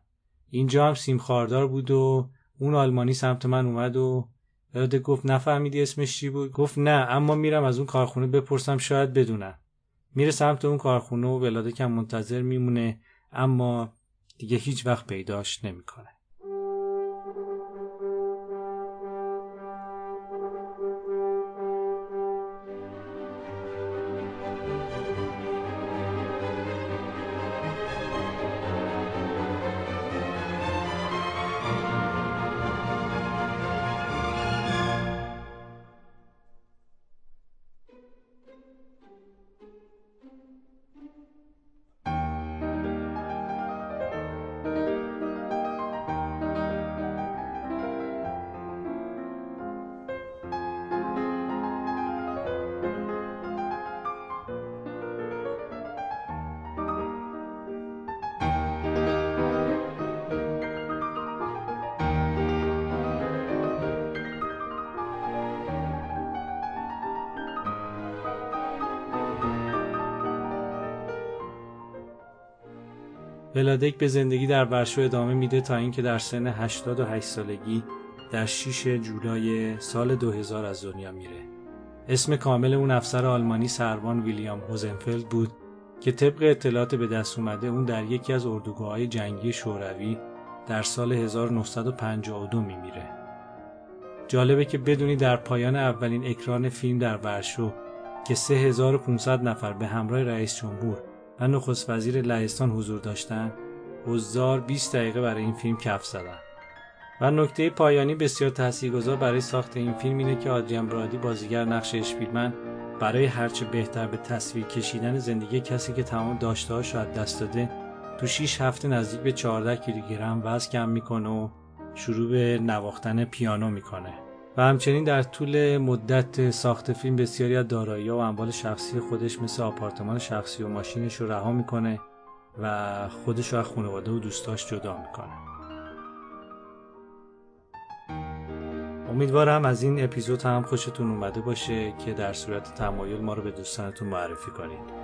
اینجا هم سیم خاردار بود و اون آلمانی سمت من اومد و یاد گفت نفهمیدی اسمش چی بود؟ گفت نه اما میرم از اون کارخونه بپرسم شاید بدونن. میره سمت اون کارخونه و ولاده کم منتظر میمونه اما دیگه هیچ وقت پیداش نمی‌کنه. ولادک به زندگی در ورشو ادامه میده تا اینکه در سن 88 سالگی در 6 جولای سال 2000 از دنیا میره. اسم کامل اون افسر آلمانی سروان ویلیام هوزنفلد بود که طبق اطلاعات به دست اومده اون در یکی از اردوگاه جنگی شوروی در سال 1952 میمیره. جالبه که بدونی در پایان اولین اکران فیلم در ورشو که 3500 نفر به همراه رئیس جمهور و نخست وزیر لهستان حضور داشتن حضار 20 دقیقه برای این فیلم کف زدن. و نکته پایانی بسیار تاثیرگذار برای ساخت این فیلم اینه که آدریان برادی بازیگر نقش اشپیلمن برای هرچه بهتر به تصویر کشیدن زندگی کسی که تمام داشته هاش از دست داده تو 6 هفته نزدیک به 14 کیلوگرم وزن کم می‌کنه و شروع به نواختن پیانو می‌کنه. و همچنین در طول مدت ساخت فیلم بسیاری از دارایی و اموال شخصی خودش مثل آپارتمان شخصی و ماشینش رو رها می‌کنه و خودش رو از خانواده و دوستاش جدا می‌کنه. امیدوارم از این اپیزود هم خوشتون اومده باشه که در صورت تمایل ما رو به دوستانتون معرفی کنید.